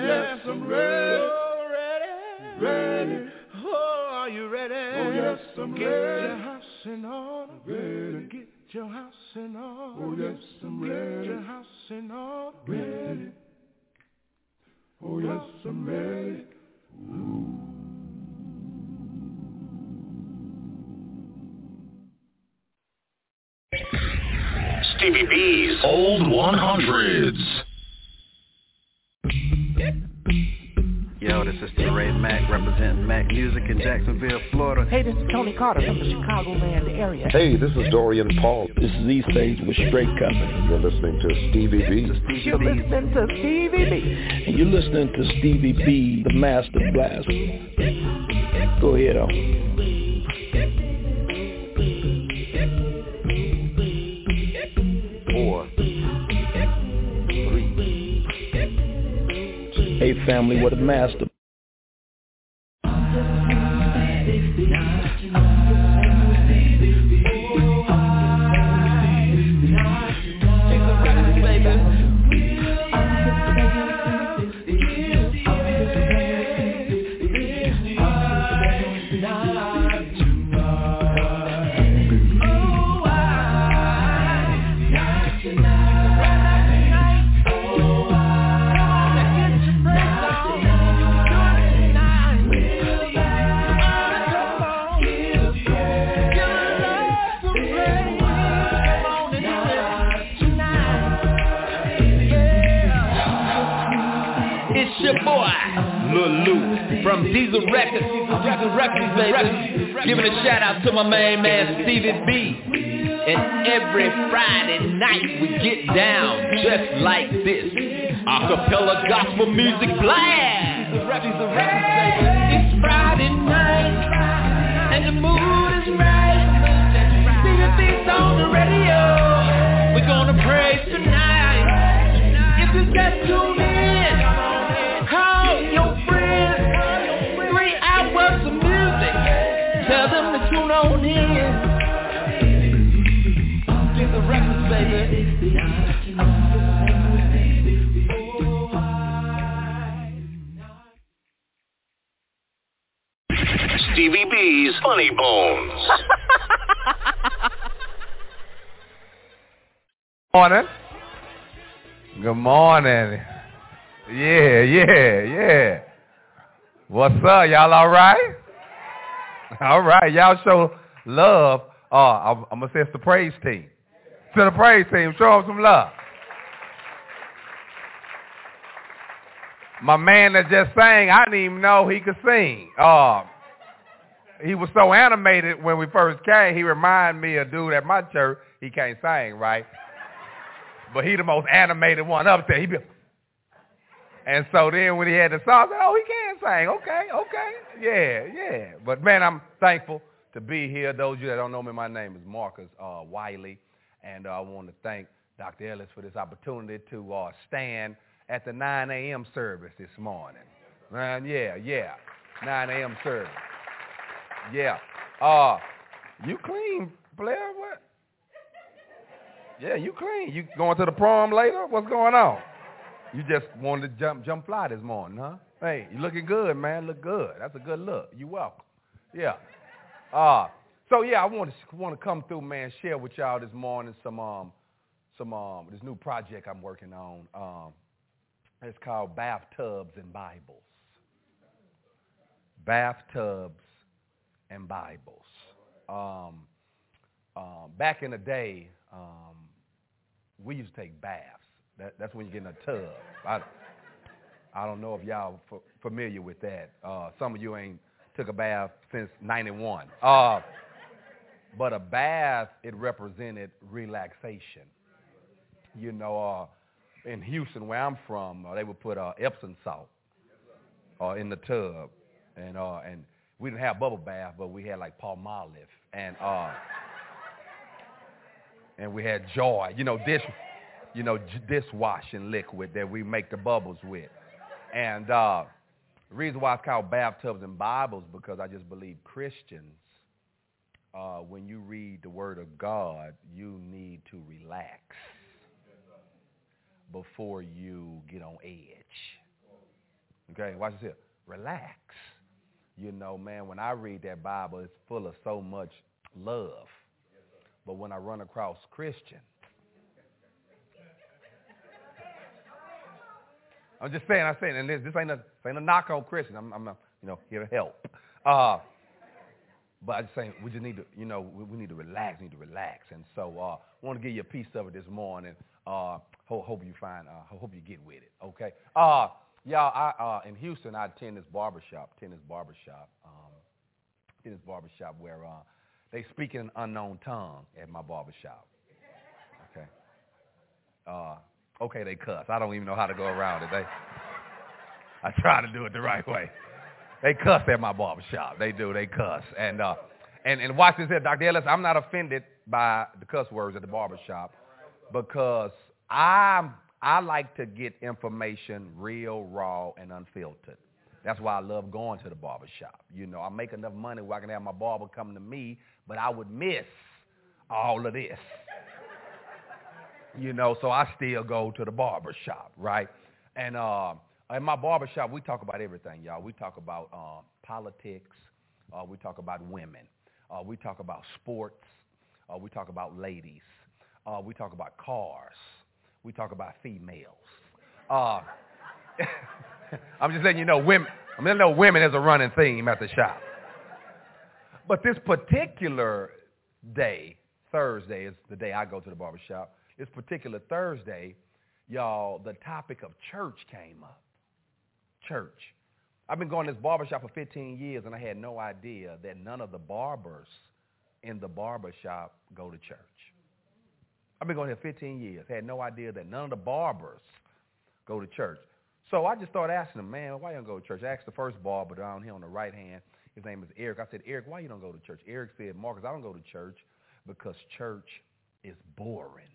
Yes, I'm ready. Oh, ready. Ready. Oh, are you ready? Oh, yes, I'm Get ready. your house in order. Ready. Get your house in order. Oh, yes, I'm Get ready. your house in order. Ready. Oh, yes, I'm ready. Stevie B's Old 100s. Yo, this is Ray Mack representing Mack Music in Jacksonville, Florida. Hey, this is Tony Carter from the Chicagoland area. Hey, this is Dorian Paul. This is E Stage with Straight Company. You're listening to Stevie B. You're listening to Stevie B. And you're listening to Stevie B, the Master Blaster. Go ahead, on. Family, what a master. Main man, Stevie B. And every Friday night we get down just like this. Acapella gospel music blast. It's Friday night, and the mood is right. Stevie B's on the radio. We're gonna praise tonight. If you just tune Stevie B's Funny Bones. Morning. Good morning. Yeah, yeah, yeah. What's up? Y'all all right? All right. Y'all show love. Uh, I'm, I'm going to say it's the praise team. To the praise team, show them some love. My man that just sang, I didn't even know he could sing. Uh, he was so animated when we first came. He reminded me of a dude at my church. He can't sing, right? But he the most animated one up there. He be, and so then when he had the song, I said, oh, he can sing. Okay, okay. Yeah, yeah. But man, I'm thankful to be here. Those of you that don't know me, my name is Marcus uh, Wiley. And uh, I want to thank Dr. Ellis for this opportunity to uh, stand at the 9 a.m. service this morning. Man, yeah, yeah. 9 a.m. service. Yeah. Uh, you clean, Blair? What? Yeah, you clean. You going to the prom later? What's going on? You just wanted to jump jump fly this morning, huh? Hey, you looking good, man. Look good. That's a good look. You welcome. Yeah. Uh so yeah, I want to want to come through, man. Share with y'all this morning some um some um this new project I'm working on. Um, it's called Bathtubs and Bibles. Bathtubs and Bibles. Um, um, back in the day, um, we used to take baths. That, that's when you get in a tub. I, I don't know if y'all f- familiar with that. Uh, some of you ain't took a bath since 91. Uh, but a bath, it represented relaxation. You know, uh, in Houston, where I'm from, uh, they would put uh, Epsom salt uh, in the tub, and and we didn't have bubble bath, but we had like Palmolive, and uh, and we had Joy, you know, dish, you know, dishwashing liquid that we make the bubbles with, and uh, the reason why it's called bathtubs and Bibles because I just believe Christians, uh, when you read the Word of God, you need to relax before you get on edge. Okay, watch this here. Relax. You know, man, when I read that Bible, it's full of so much love. But when I run across Christian, I'm just saying, I'm saying, and this, this ain't a, this ain't a knock on Christian. I'm, I'm, a, you know, here to help. Uh, but I'm just saying, we just need to, you know, we, we need to relax, need to relax. And so, uh, I want to give you a piece of it this morning. Uh, hope, hope you find, uh, hope you get with it. Okay. Uh, y'all, I, uh, in Houston, I attend this barbershop, attend this barbershop, um, attend this barbershop where, uh, they speak in an unknown tongue at my barbershop. Okay. Uh, okay, they cuss. I don't even know how to go around it. They, I try to do it the right way. They cuss at my barbershop. They do. They cuss. And uh, and and watch this here, Dr. Ellis. I'm not offended by the cuss words at the barbershop because I I like to get information real, raw, and unfiltered. That's why I love going to the barber shop. You know, I make enough money where I can have my barber come to me, but I would miss all of this. You know, so I still go to the barber shop, right? And uh, in my barber shop, we talk about everything, y'all. We talk about uh, politics. Uh, we talk about women. Uh, we talk about sports. Uh, we talk about ladies. Uh, we talk about cars. We talk about females. Uh, I'm just letting you know women. I mean, I know women is a running theme at the shop. But this particular day, Thursday, is the day I go to the barbershop. This particular Thursday, y'all, the topic of church came up. Church. I've been going to this barbershop for 15 years, and I had no idea that none of the barbers in the barbershop go to church. I've been going here 15 years. Had no idea that none of the barbers go to church. So I just started asking them, man, why you don't go to church? I asked the first barber down here on the right hand. His name is Eric. I said, Eric, why you don't go to church? Eric said, Marcus, I don't go to church because church is boring.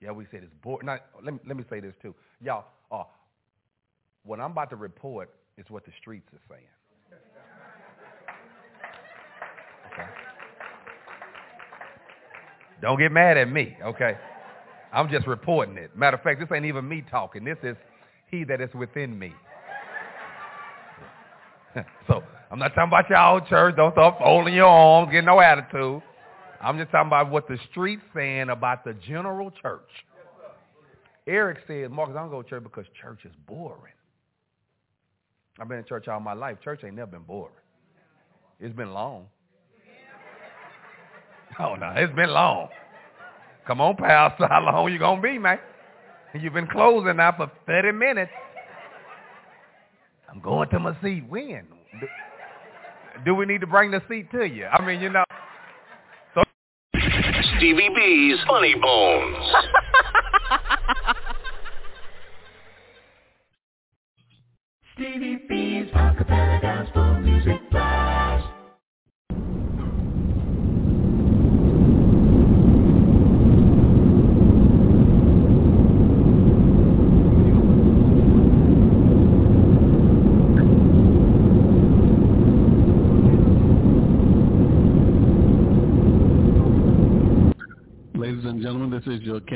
Yeah, we said it's boring. Now, let me, let me say this too. Y'all, uh, what I'm about to report is what the streets are saying. Don't get mad at me, okay? I'm just reporting it. Matter of fact, this ain't even me talking. This is he that is within me. so I'm not talking about y'all church. Don't start folding your arms, getting no attitude. I'm just talking about what the street's saying about the general church. Eric said, Marcus, I don't go to church because church is boring. I've been in church all my life. Church ain't never been boring. It's been long. Oh, no, it's been long. Come on, Pastor, how long you going to be, man? You've been closing now for 30 minutes. I'm going to my seat. When? Do, do we need to bring the seat to you? I mean, you know. So Stevie B's Funny Bones.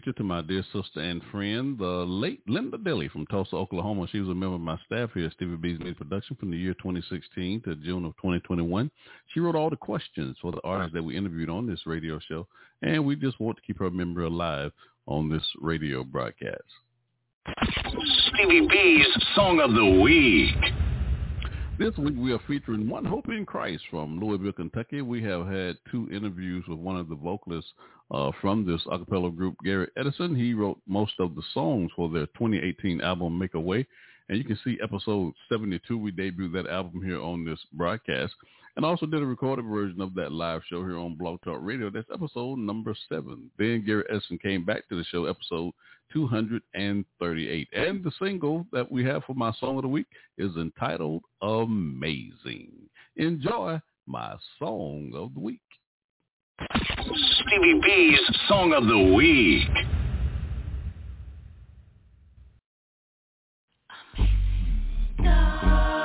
To my dear sister and friend, the late Linda Dilly from Tulsa, Oklahoma. She was a member of my staff here at Stevie B's Music Production from the year 2016 to June of 2021. She wrote all the questions for the artists that we interviewed on this radio show, and we just want to keep her memory alive on this radio broadcast. Stevie B's Song of the Week. This week we are featuring One Hope in Christ from Louisville, Kentucky. We have had two interviews with one of the vocalists uh, from this a cappella group, Gary Edison. He wrote most of the songs for their 2018 album, Make a Way. And you can see episode 72. We debuted that album here on this broadcast. And also did a recorded version of that live show here on Blog Talk Radio. That's episode number seven. Then Gary Edison came back to the show, episode 238. And the single that we have for my song of the week is entitled Amazing. Enjoy my song of the week. Stevie B's Song of the Week. Your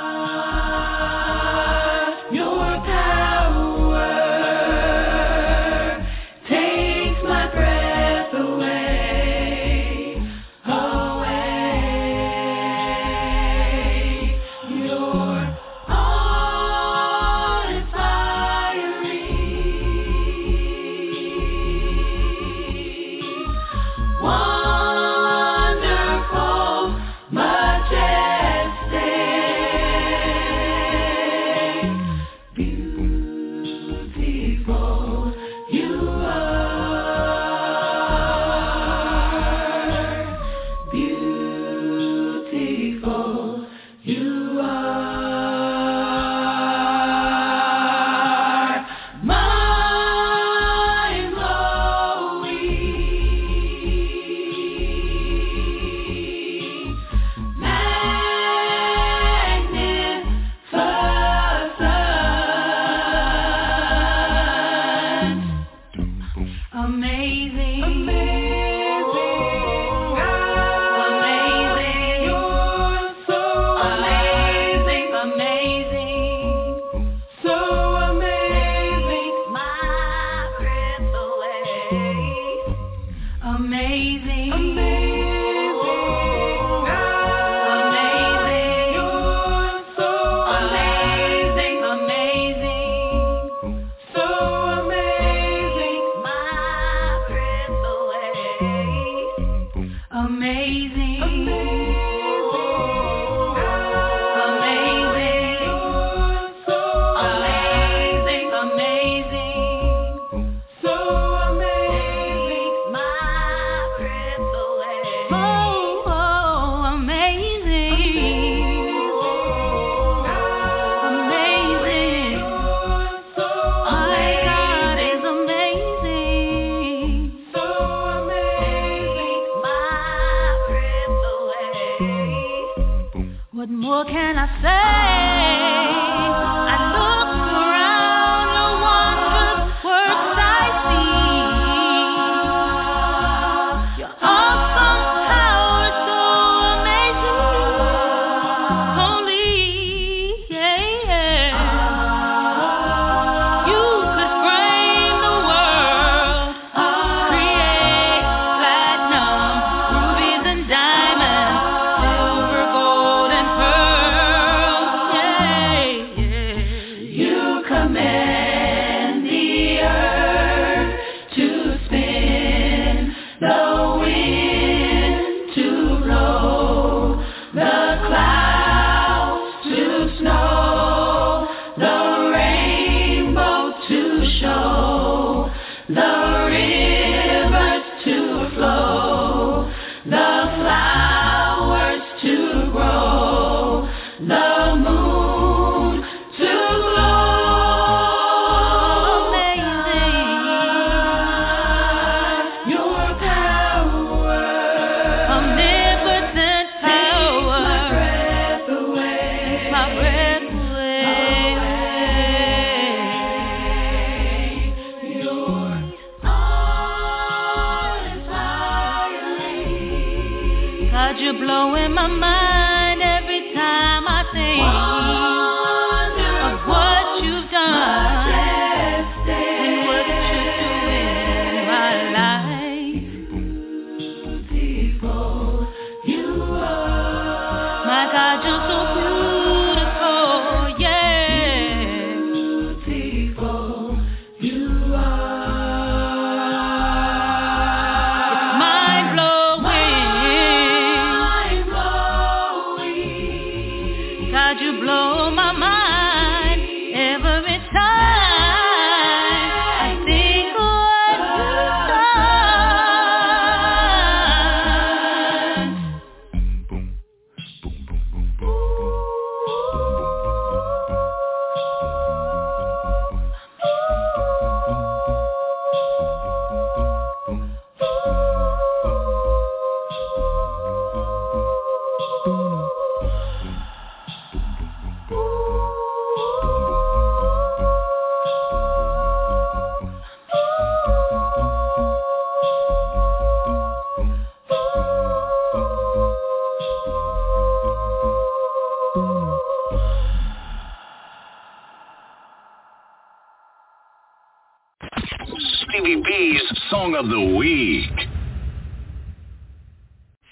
of the Week.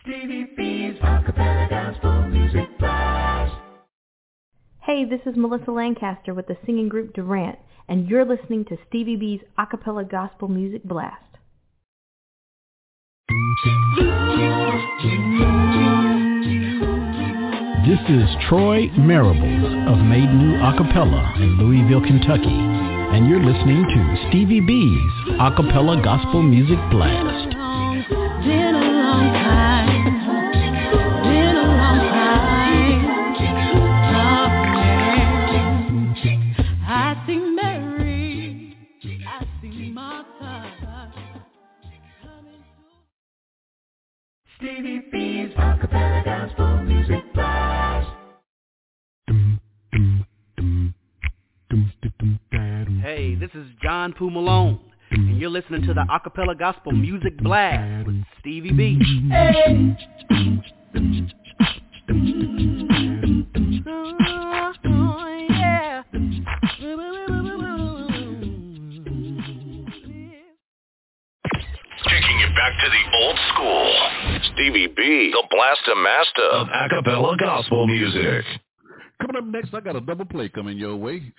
Stevie B's acapella gospel music blast. Hey, this is Melissa Lancaster with the singing group Durant, and you're listening to Stevie B's acapella gospel music blast. This is Troy Marables of Made New Acapella in Louisville, Kentucky, and you're listening to Stevie B's Acapella Gospel Music Blast. Stevie B's acapella gospel Hey, this is John Poo Malone, and you're listening to the Acapella Gospel Music Blast with Stevie B. Taking you back to the old school. Stevie B, the Blaster Master of acapella gospel music. Coming up next, I got a double play coming your way.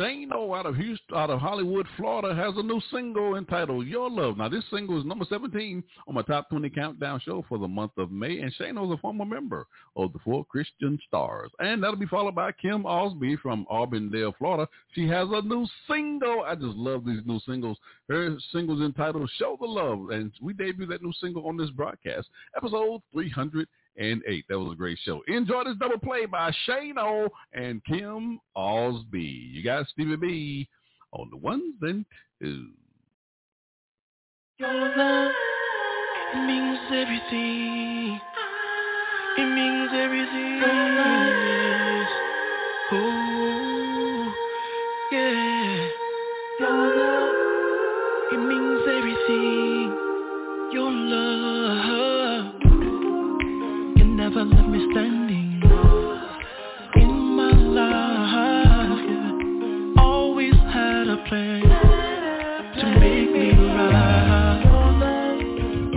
Shane O out of Houston, out of Hollywood, Florida, has a new single entitled "Your Love." Now, this single is number 17 on my top 20 countdown show for the month of May, and Shane O is a former member of the Four Christian Stars, and that'll be followed by Kim Osby from Auburndale, Florida. She has a new single. I just love these new singles. Her single's entitled "Show the Love," and we debuted that new single on this broadcast, episode 300 and eight. That was a great show. Enjoy this double play by Shane O and Kim Osby. You got Stevie B on the ones and twos. Your love means everything. It means everything. Oh, yeah. Your love, it means everything. Your love, you never left me standing in my life. Always had a plan to make me right.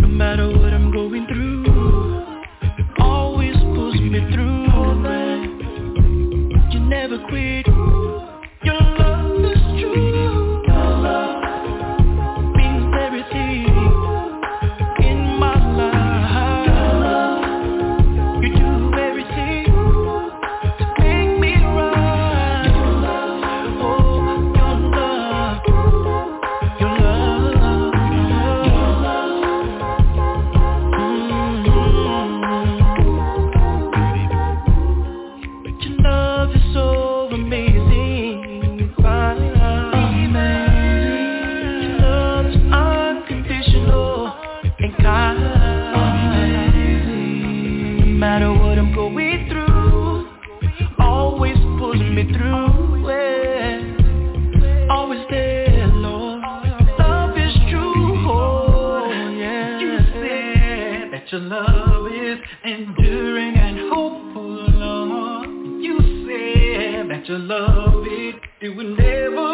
No matter what I'm going through, always pulls me through. You never quit your love is enduring and hopeful, You said that your love it, it will never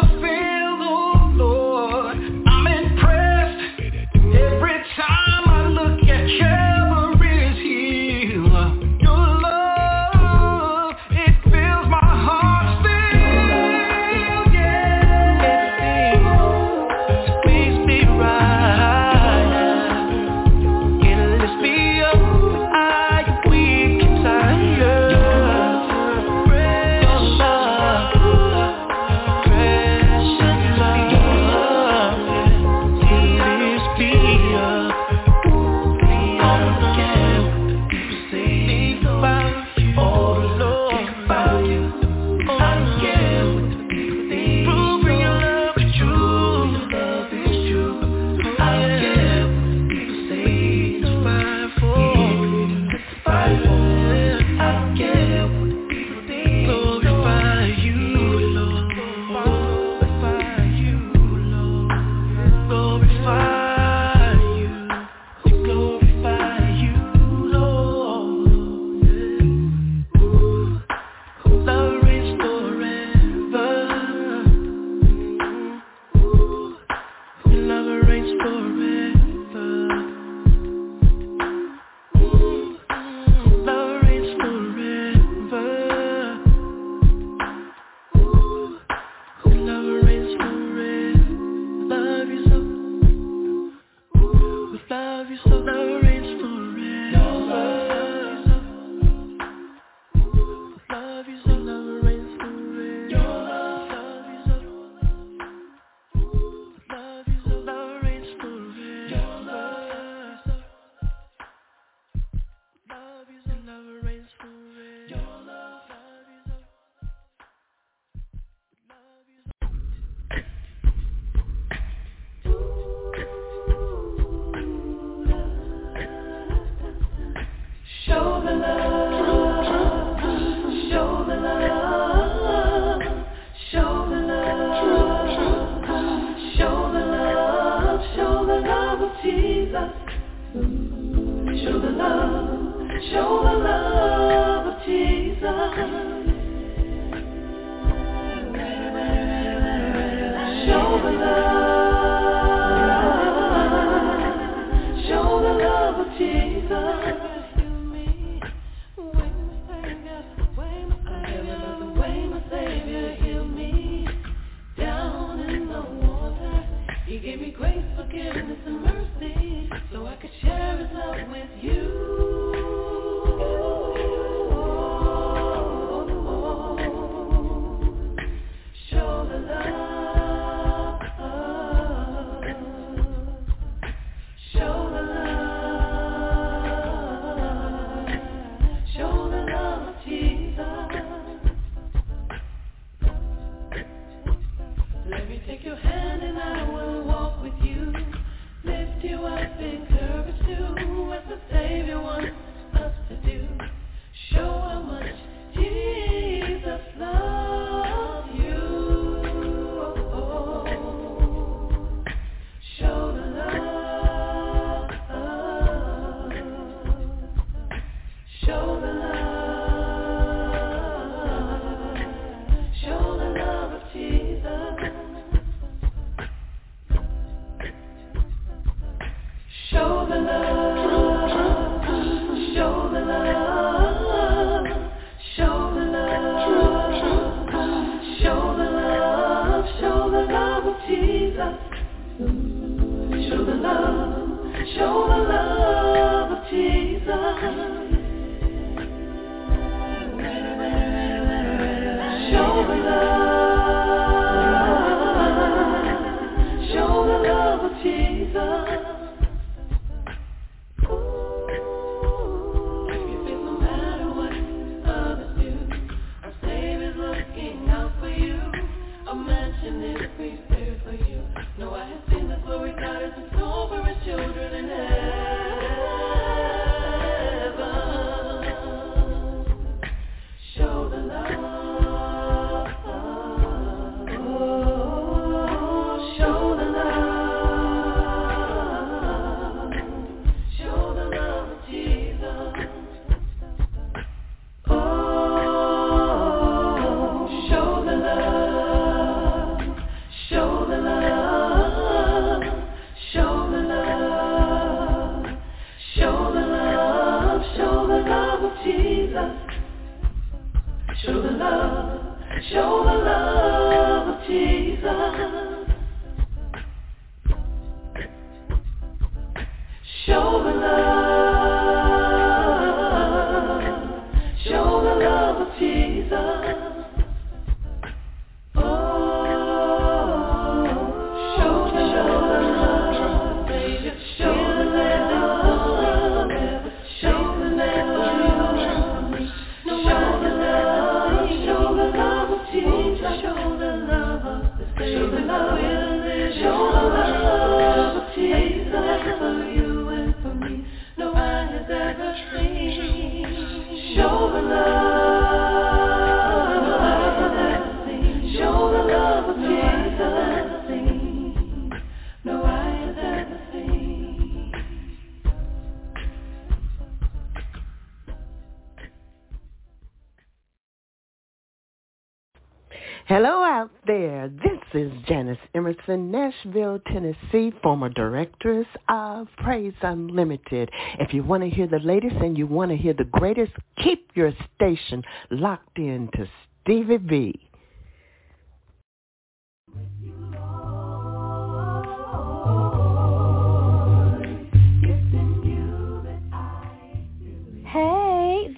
If you want to hear the latest and you want to hear the greatest, keep your station locked in to Stevie B.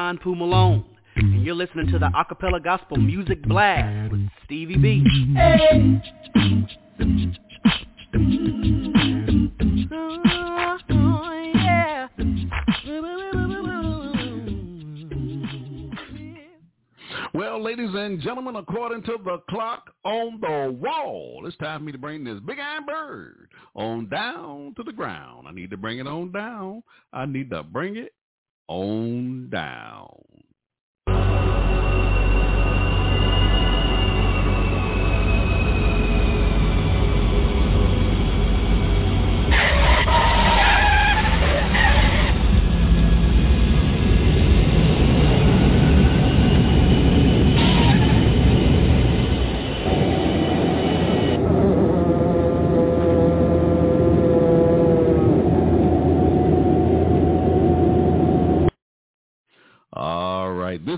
John Poo Malone, and you're listening to the Acapella Gospel Music Blast with Stevie B. Well, ladies and gentlemen, according to the clock on the wall, it's time for me to bring this big iron bird on down to the ground. I need to bring it on down. I need to bring it on down.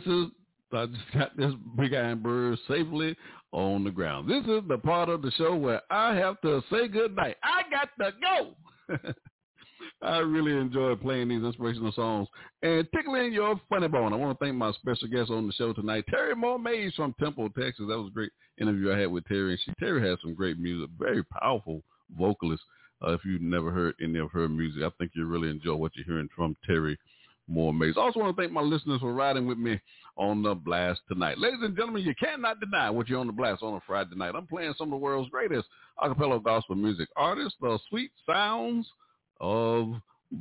Is I just got this big iron bird safely on the ground. This is the part of the show where I have to say good night. I got to go. I really enjoy playing these inspirational songs and tickling your funny bone. I want to thank my special guest on the show tonight, Terri Moore Mays from Temple, Texas. That was a great interview I had with Terri, and she Terri has some great music, very powerful vocalist. Uh, if you've never heard any of her music, I think you'll really enjoy what you're hearing from Terri Moore Mays. I also want to thank my listeners for riding with me on the blast tonight. Ladies and gentlemen, you cannot deny what you're on the blast on a Friday night. I'm playing some of the world's greatest acapella gospel music artists, the sweet sounds of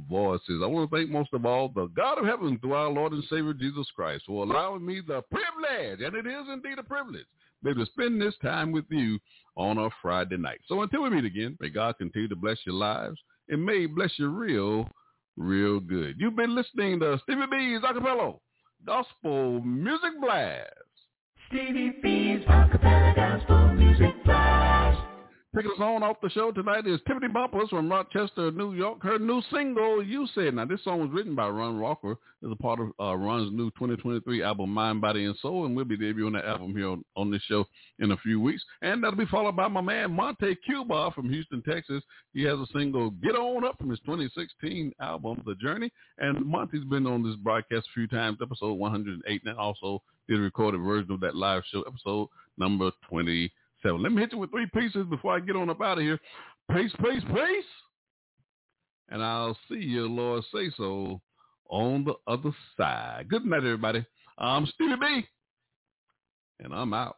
voices. I want to thank most of all the God of heaven through our Lord and Savior Jesus Christ for allowing me the privilege, and it is indeed a privilege, maybe to spend this time with you on a Friday night. So until we meet again, may God continue to bless your lives and may bless your real, real good. You've been listening to Stevie B's Acapella Gospel Music Blast. Stevie B's acapella gospel music. Picking us on off the show tonight is Tiffany Bumpers from Rochester, New York. Her new single, You Said. Now, this song was written by Ron Walker. It's a part of uh, Ron's new 2023 album, Mind, Body, and Soul, and we'll be debuting that album here on, on this show in a few weeks. And that'll be followed by my man, Monte Cuba from Houston, Texas. He has a single, Get On Up, from his 2016 album, The Journey. And Monte's been on this broadcast a few times, episode 108, and also did a recorded version of that live show, episode number 20 seven. Let me hit you with three pieces before I get on up out of here. Peace, peace, peace. And I'll see you, Lord say so, on the other side. Good night, everybody. I'm Stevie B. And I'm out.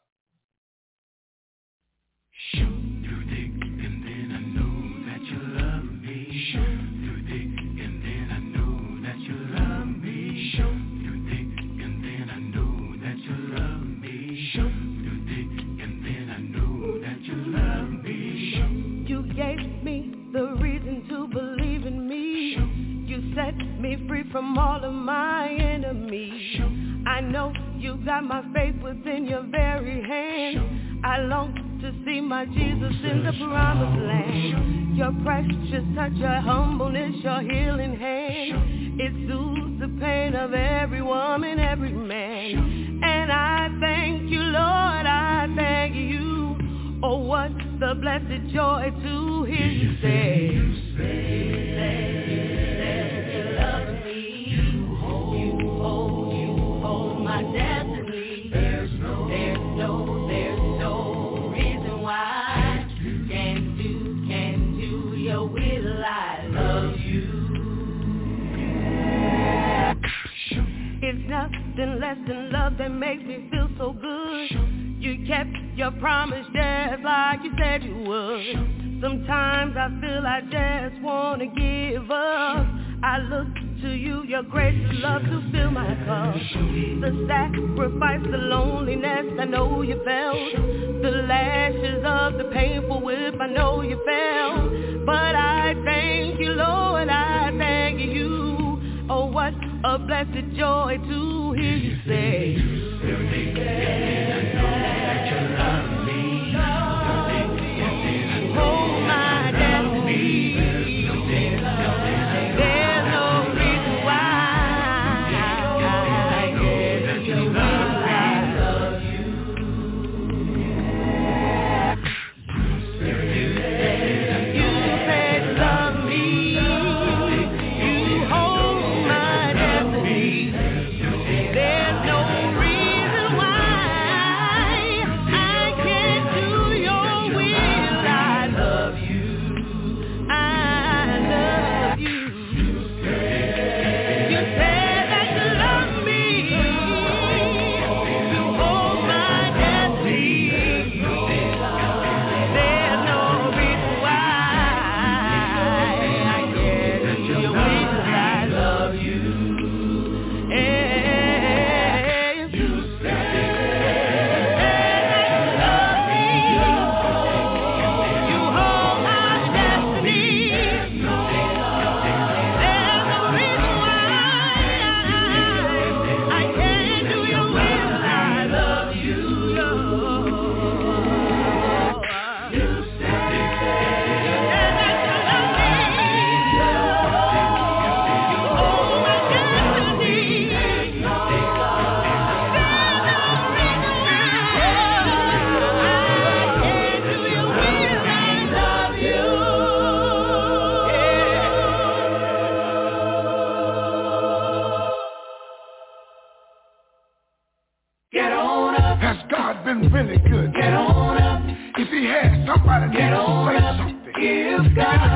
From all of my enemies. I know you got my faith within your very hand. I long to see my Jesus in the promised land. Your precious touch, your humbleness, your healing hand. It soothes the pain of every woman, every man. And I thank you, Lord, I thank you. Oh, what the blessed joy to hear you say. It's nothing less than love that makes me feel so good. You kept your promise just like you said you would. Sometimes I feel I just wanna give up. I look to you, your grace and love to fill my cup. The sacrifice, the loneliness, I know you felt. The lashes of the painful whip, I know you felt. But I blessed joy to hear you say.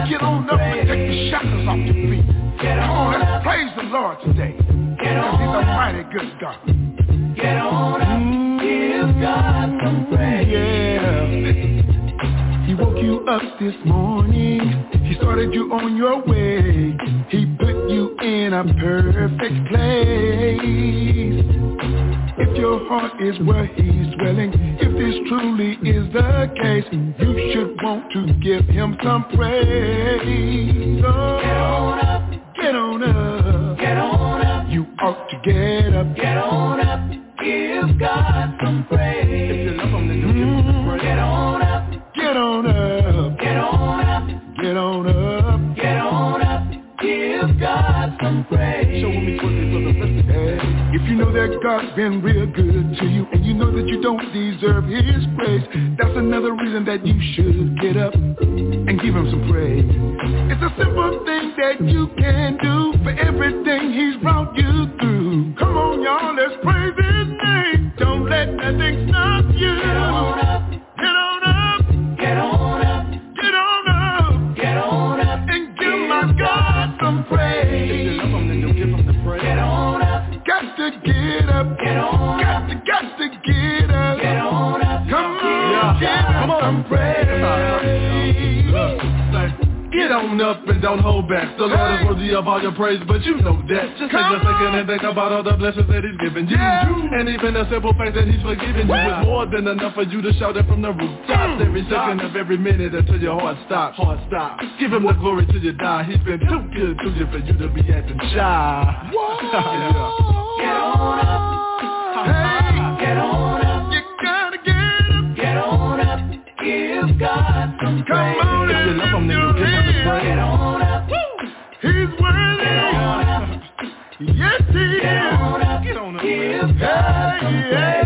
Get on up and take the shackles off your feet. Get Come on, let's praise the Lord today. Because he's a mighty good God. Get on up. Mm-hmm. Give God some praise. Yeah. He woke you up this morning. He started you on your way. He put you in a perfect place. If your heart is where he's dwelling, if this truly is the case, you should want to give him some praise. Oh, get on up. Get on up. Get on up. You ought to get up. Get on up. Give God some praise. If you love him, then you give him praise. Get on up. Get on up. Get on up. Get on up. Get on up. Give God some praise. Show me what it was If you know that God's been real good to you and you know that you don't deserve his praise, that's another reason that you should all your praise, but you know that. Just take a second and think about all the blessings that He's given you. And even the simple fact that He's forgiven you is more than enough for you to shout it from the rooftops. Mm. Every second of every minute until your heart stops. Heart stops. Give Him the glory till you die. He's been too good to you for you to be acting shy. yeah. Get on up. Hey. Get on up. You gotta get up. Get on up. Give God some praise. Come on and love Him, then lift your give Him the hands. Get on up. God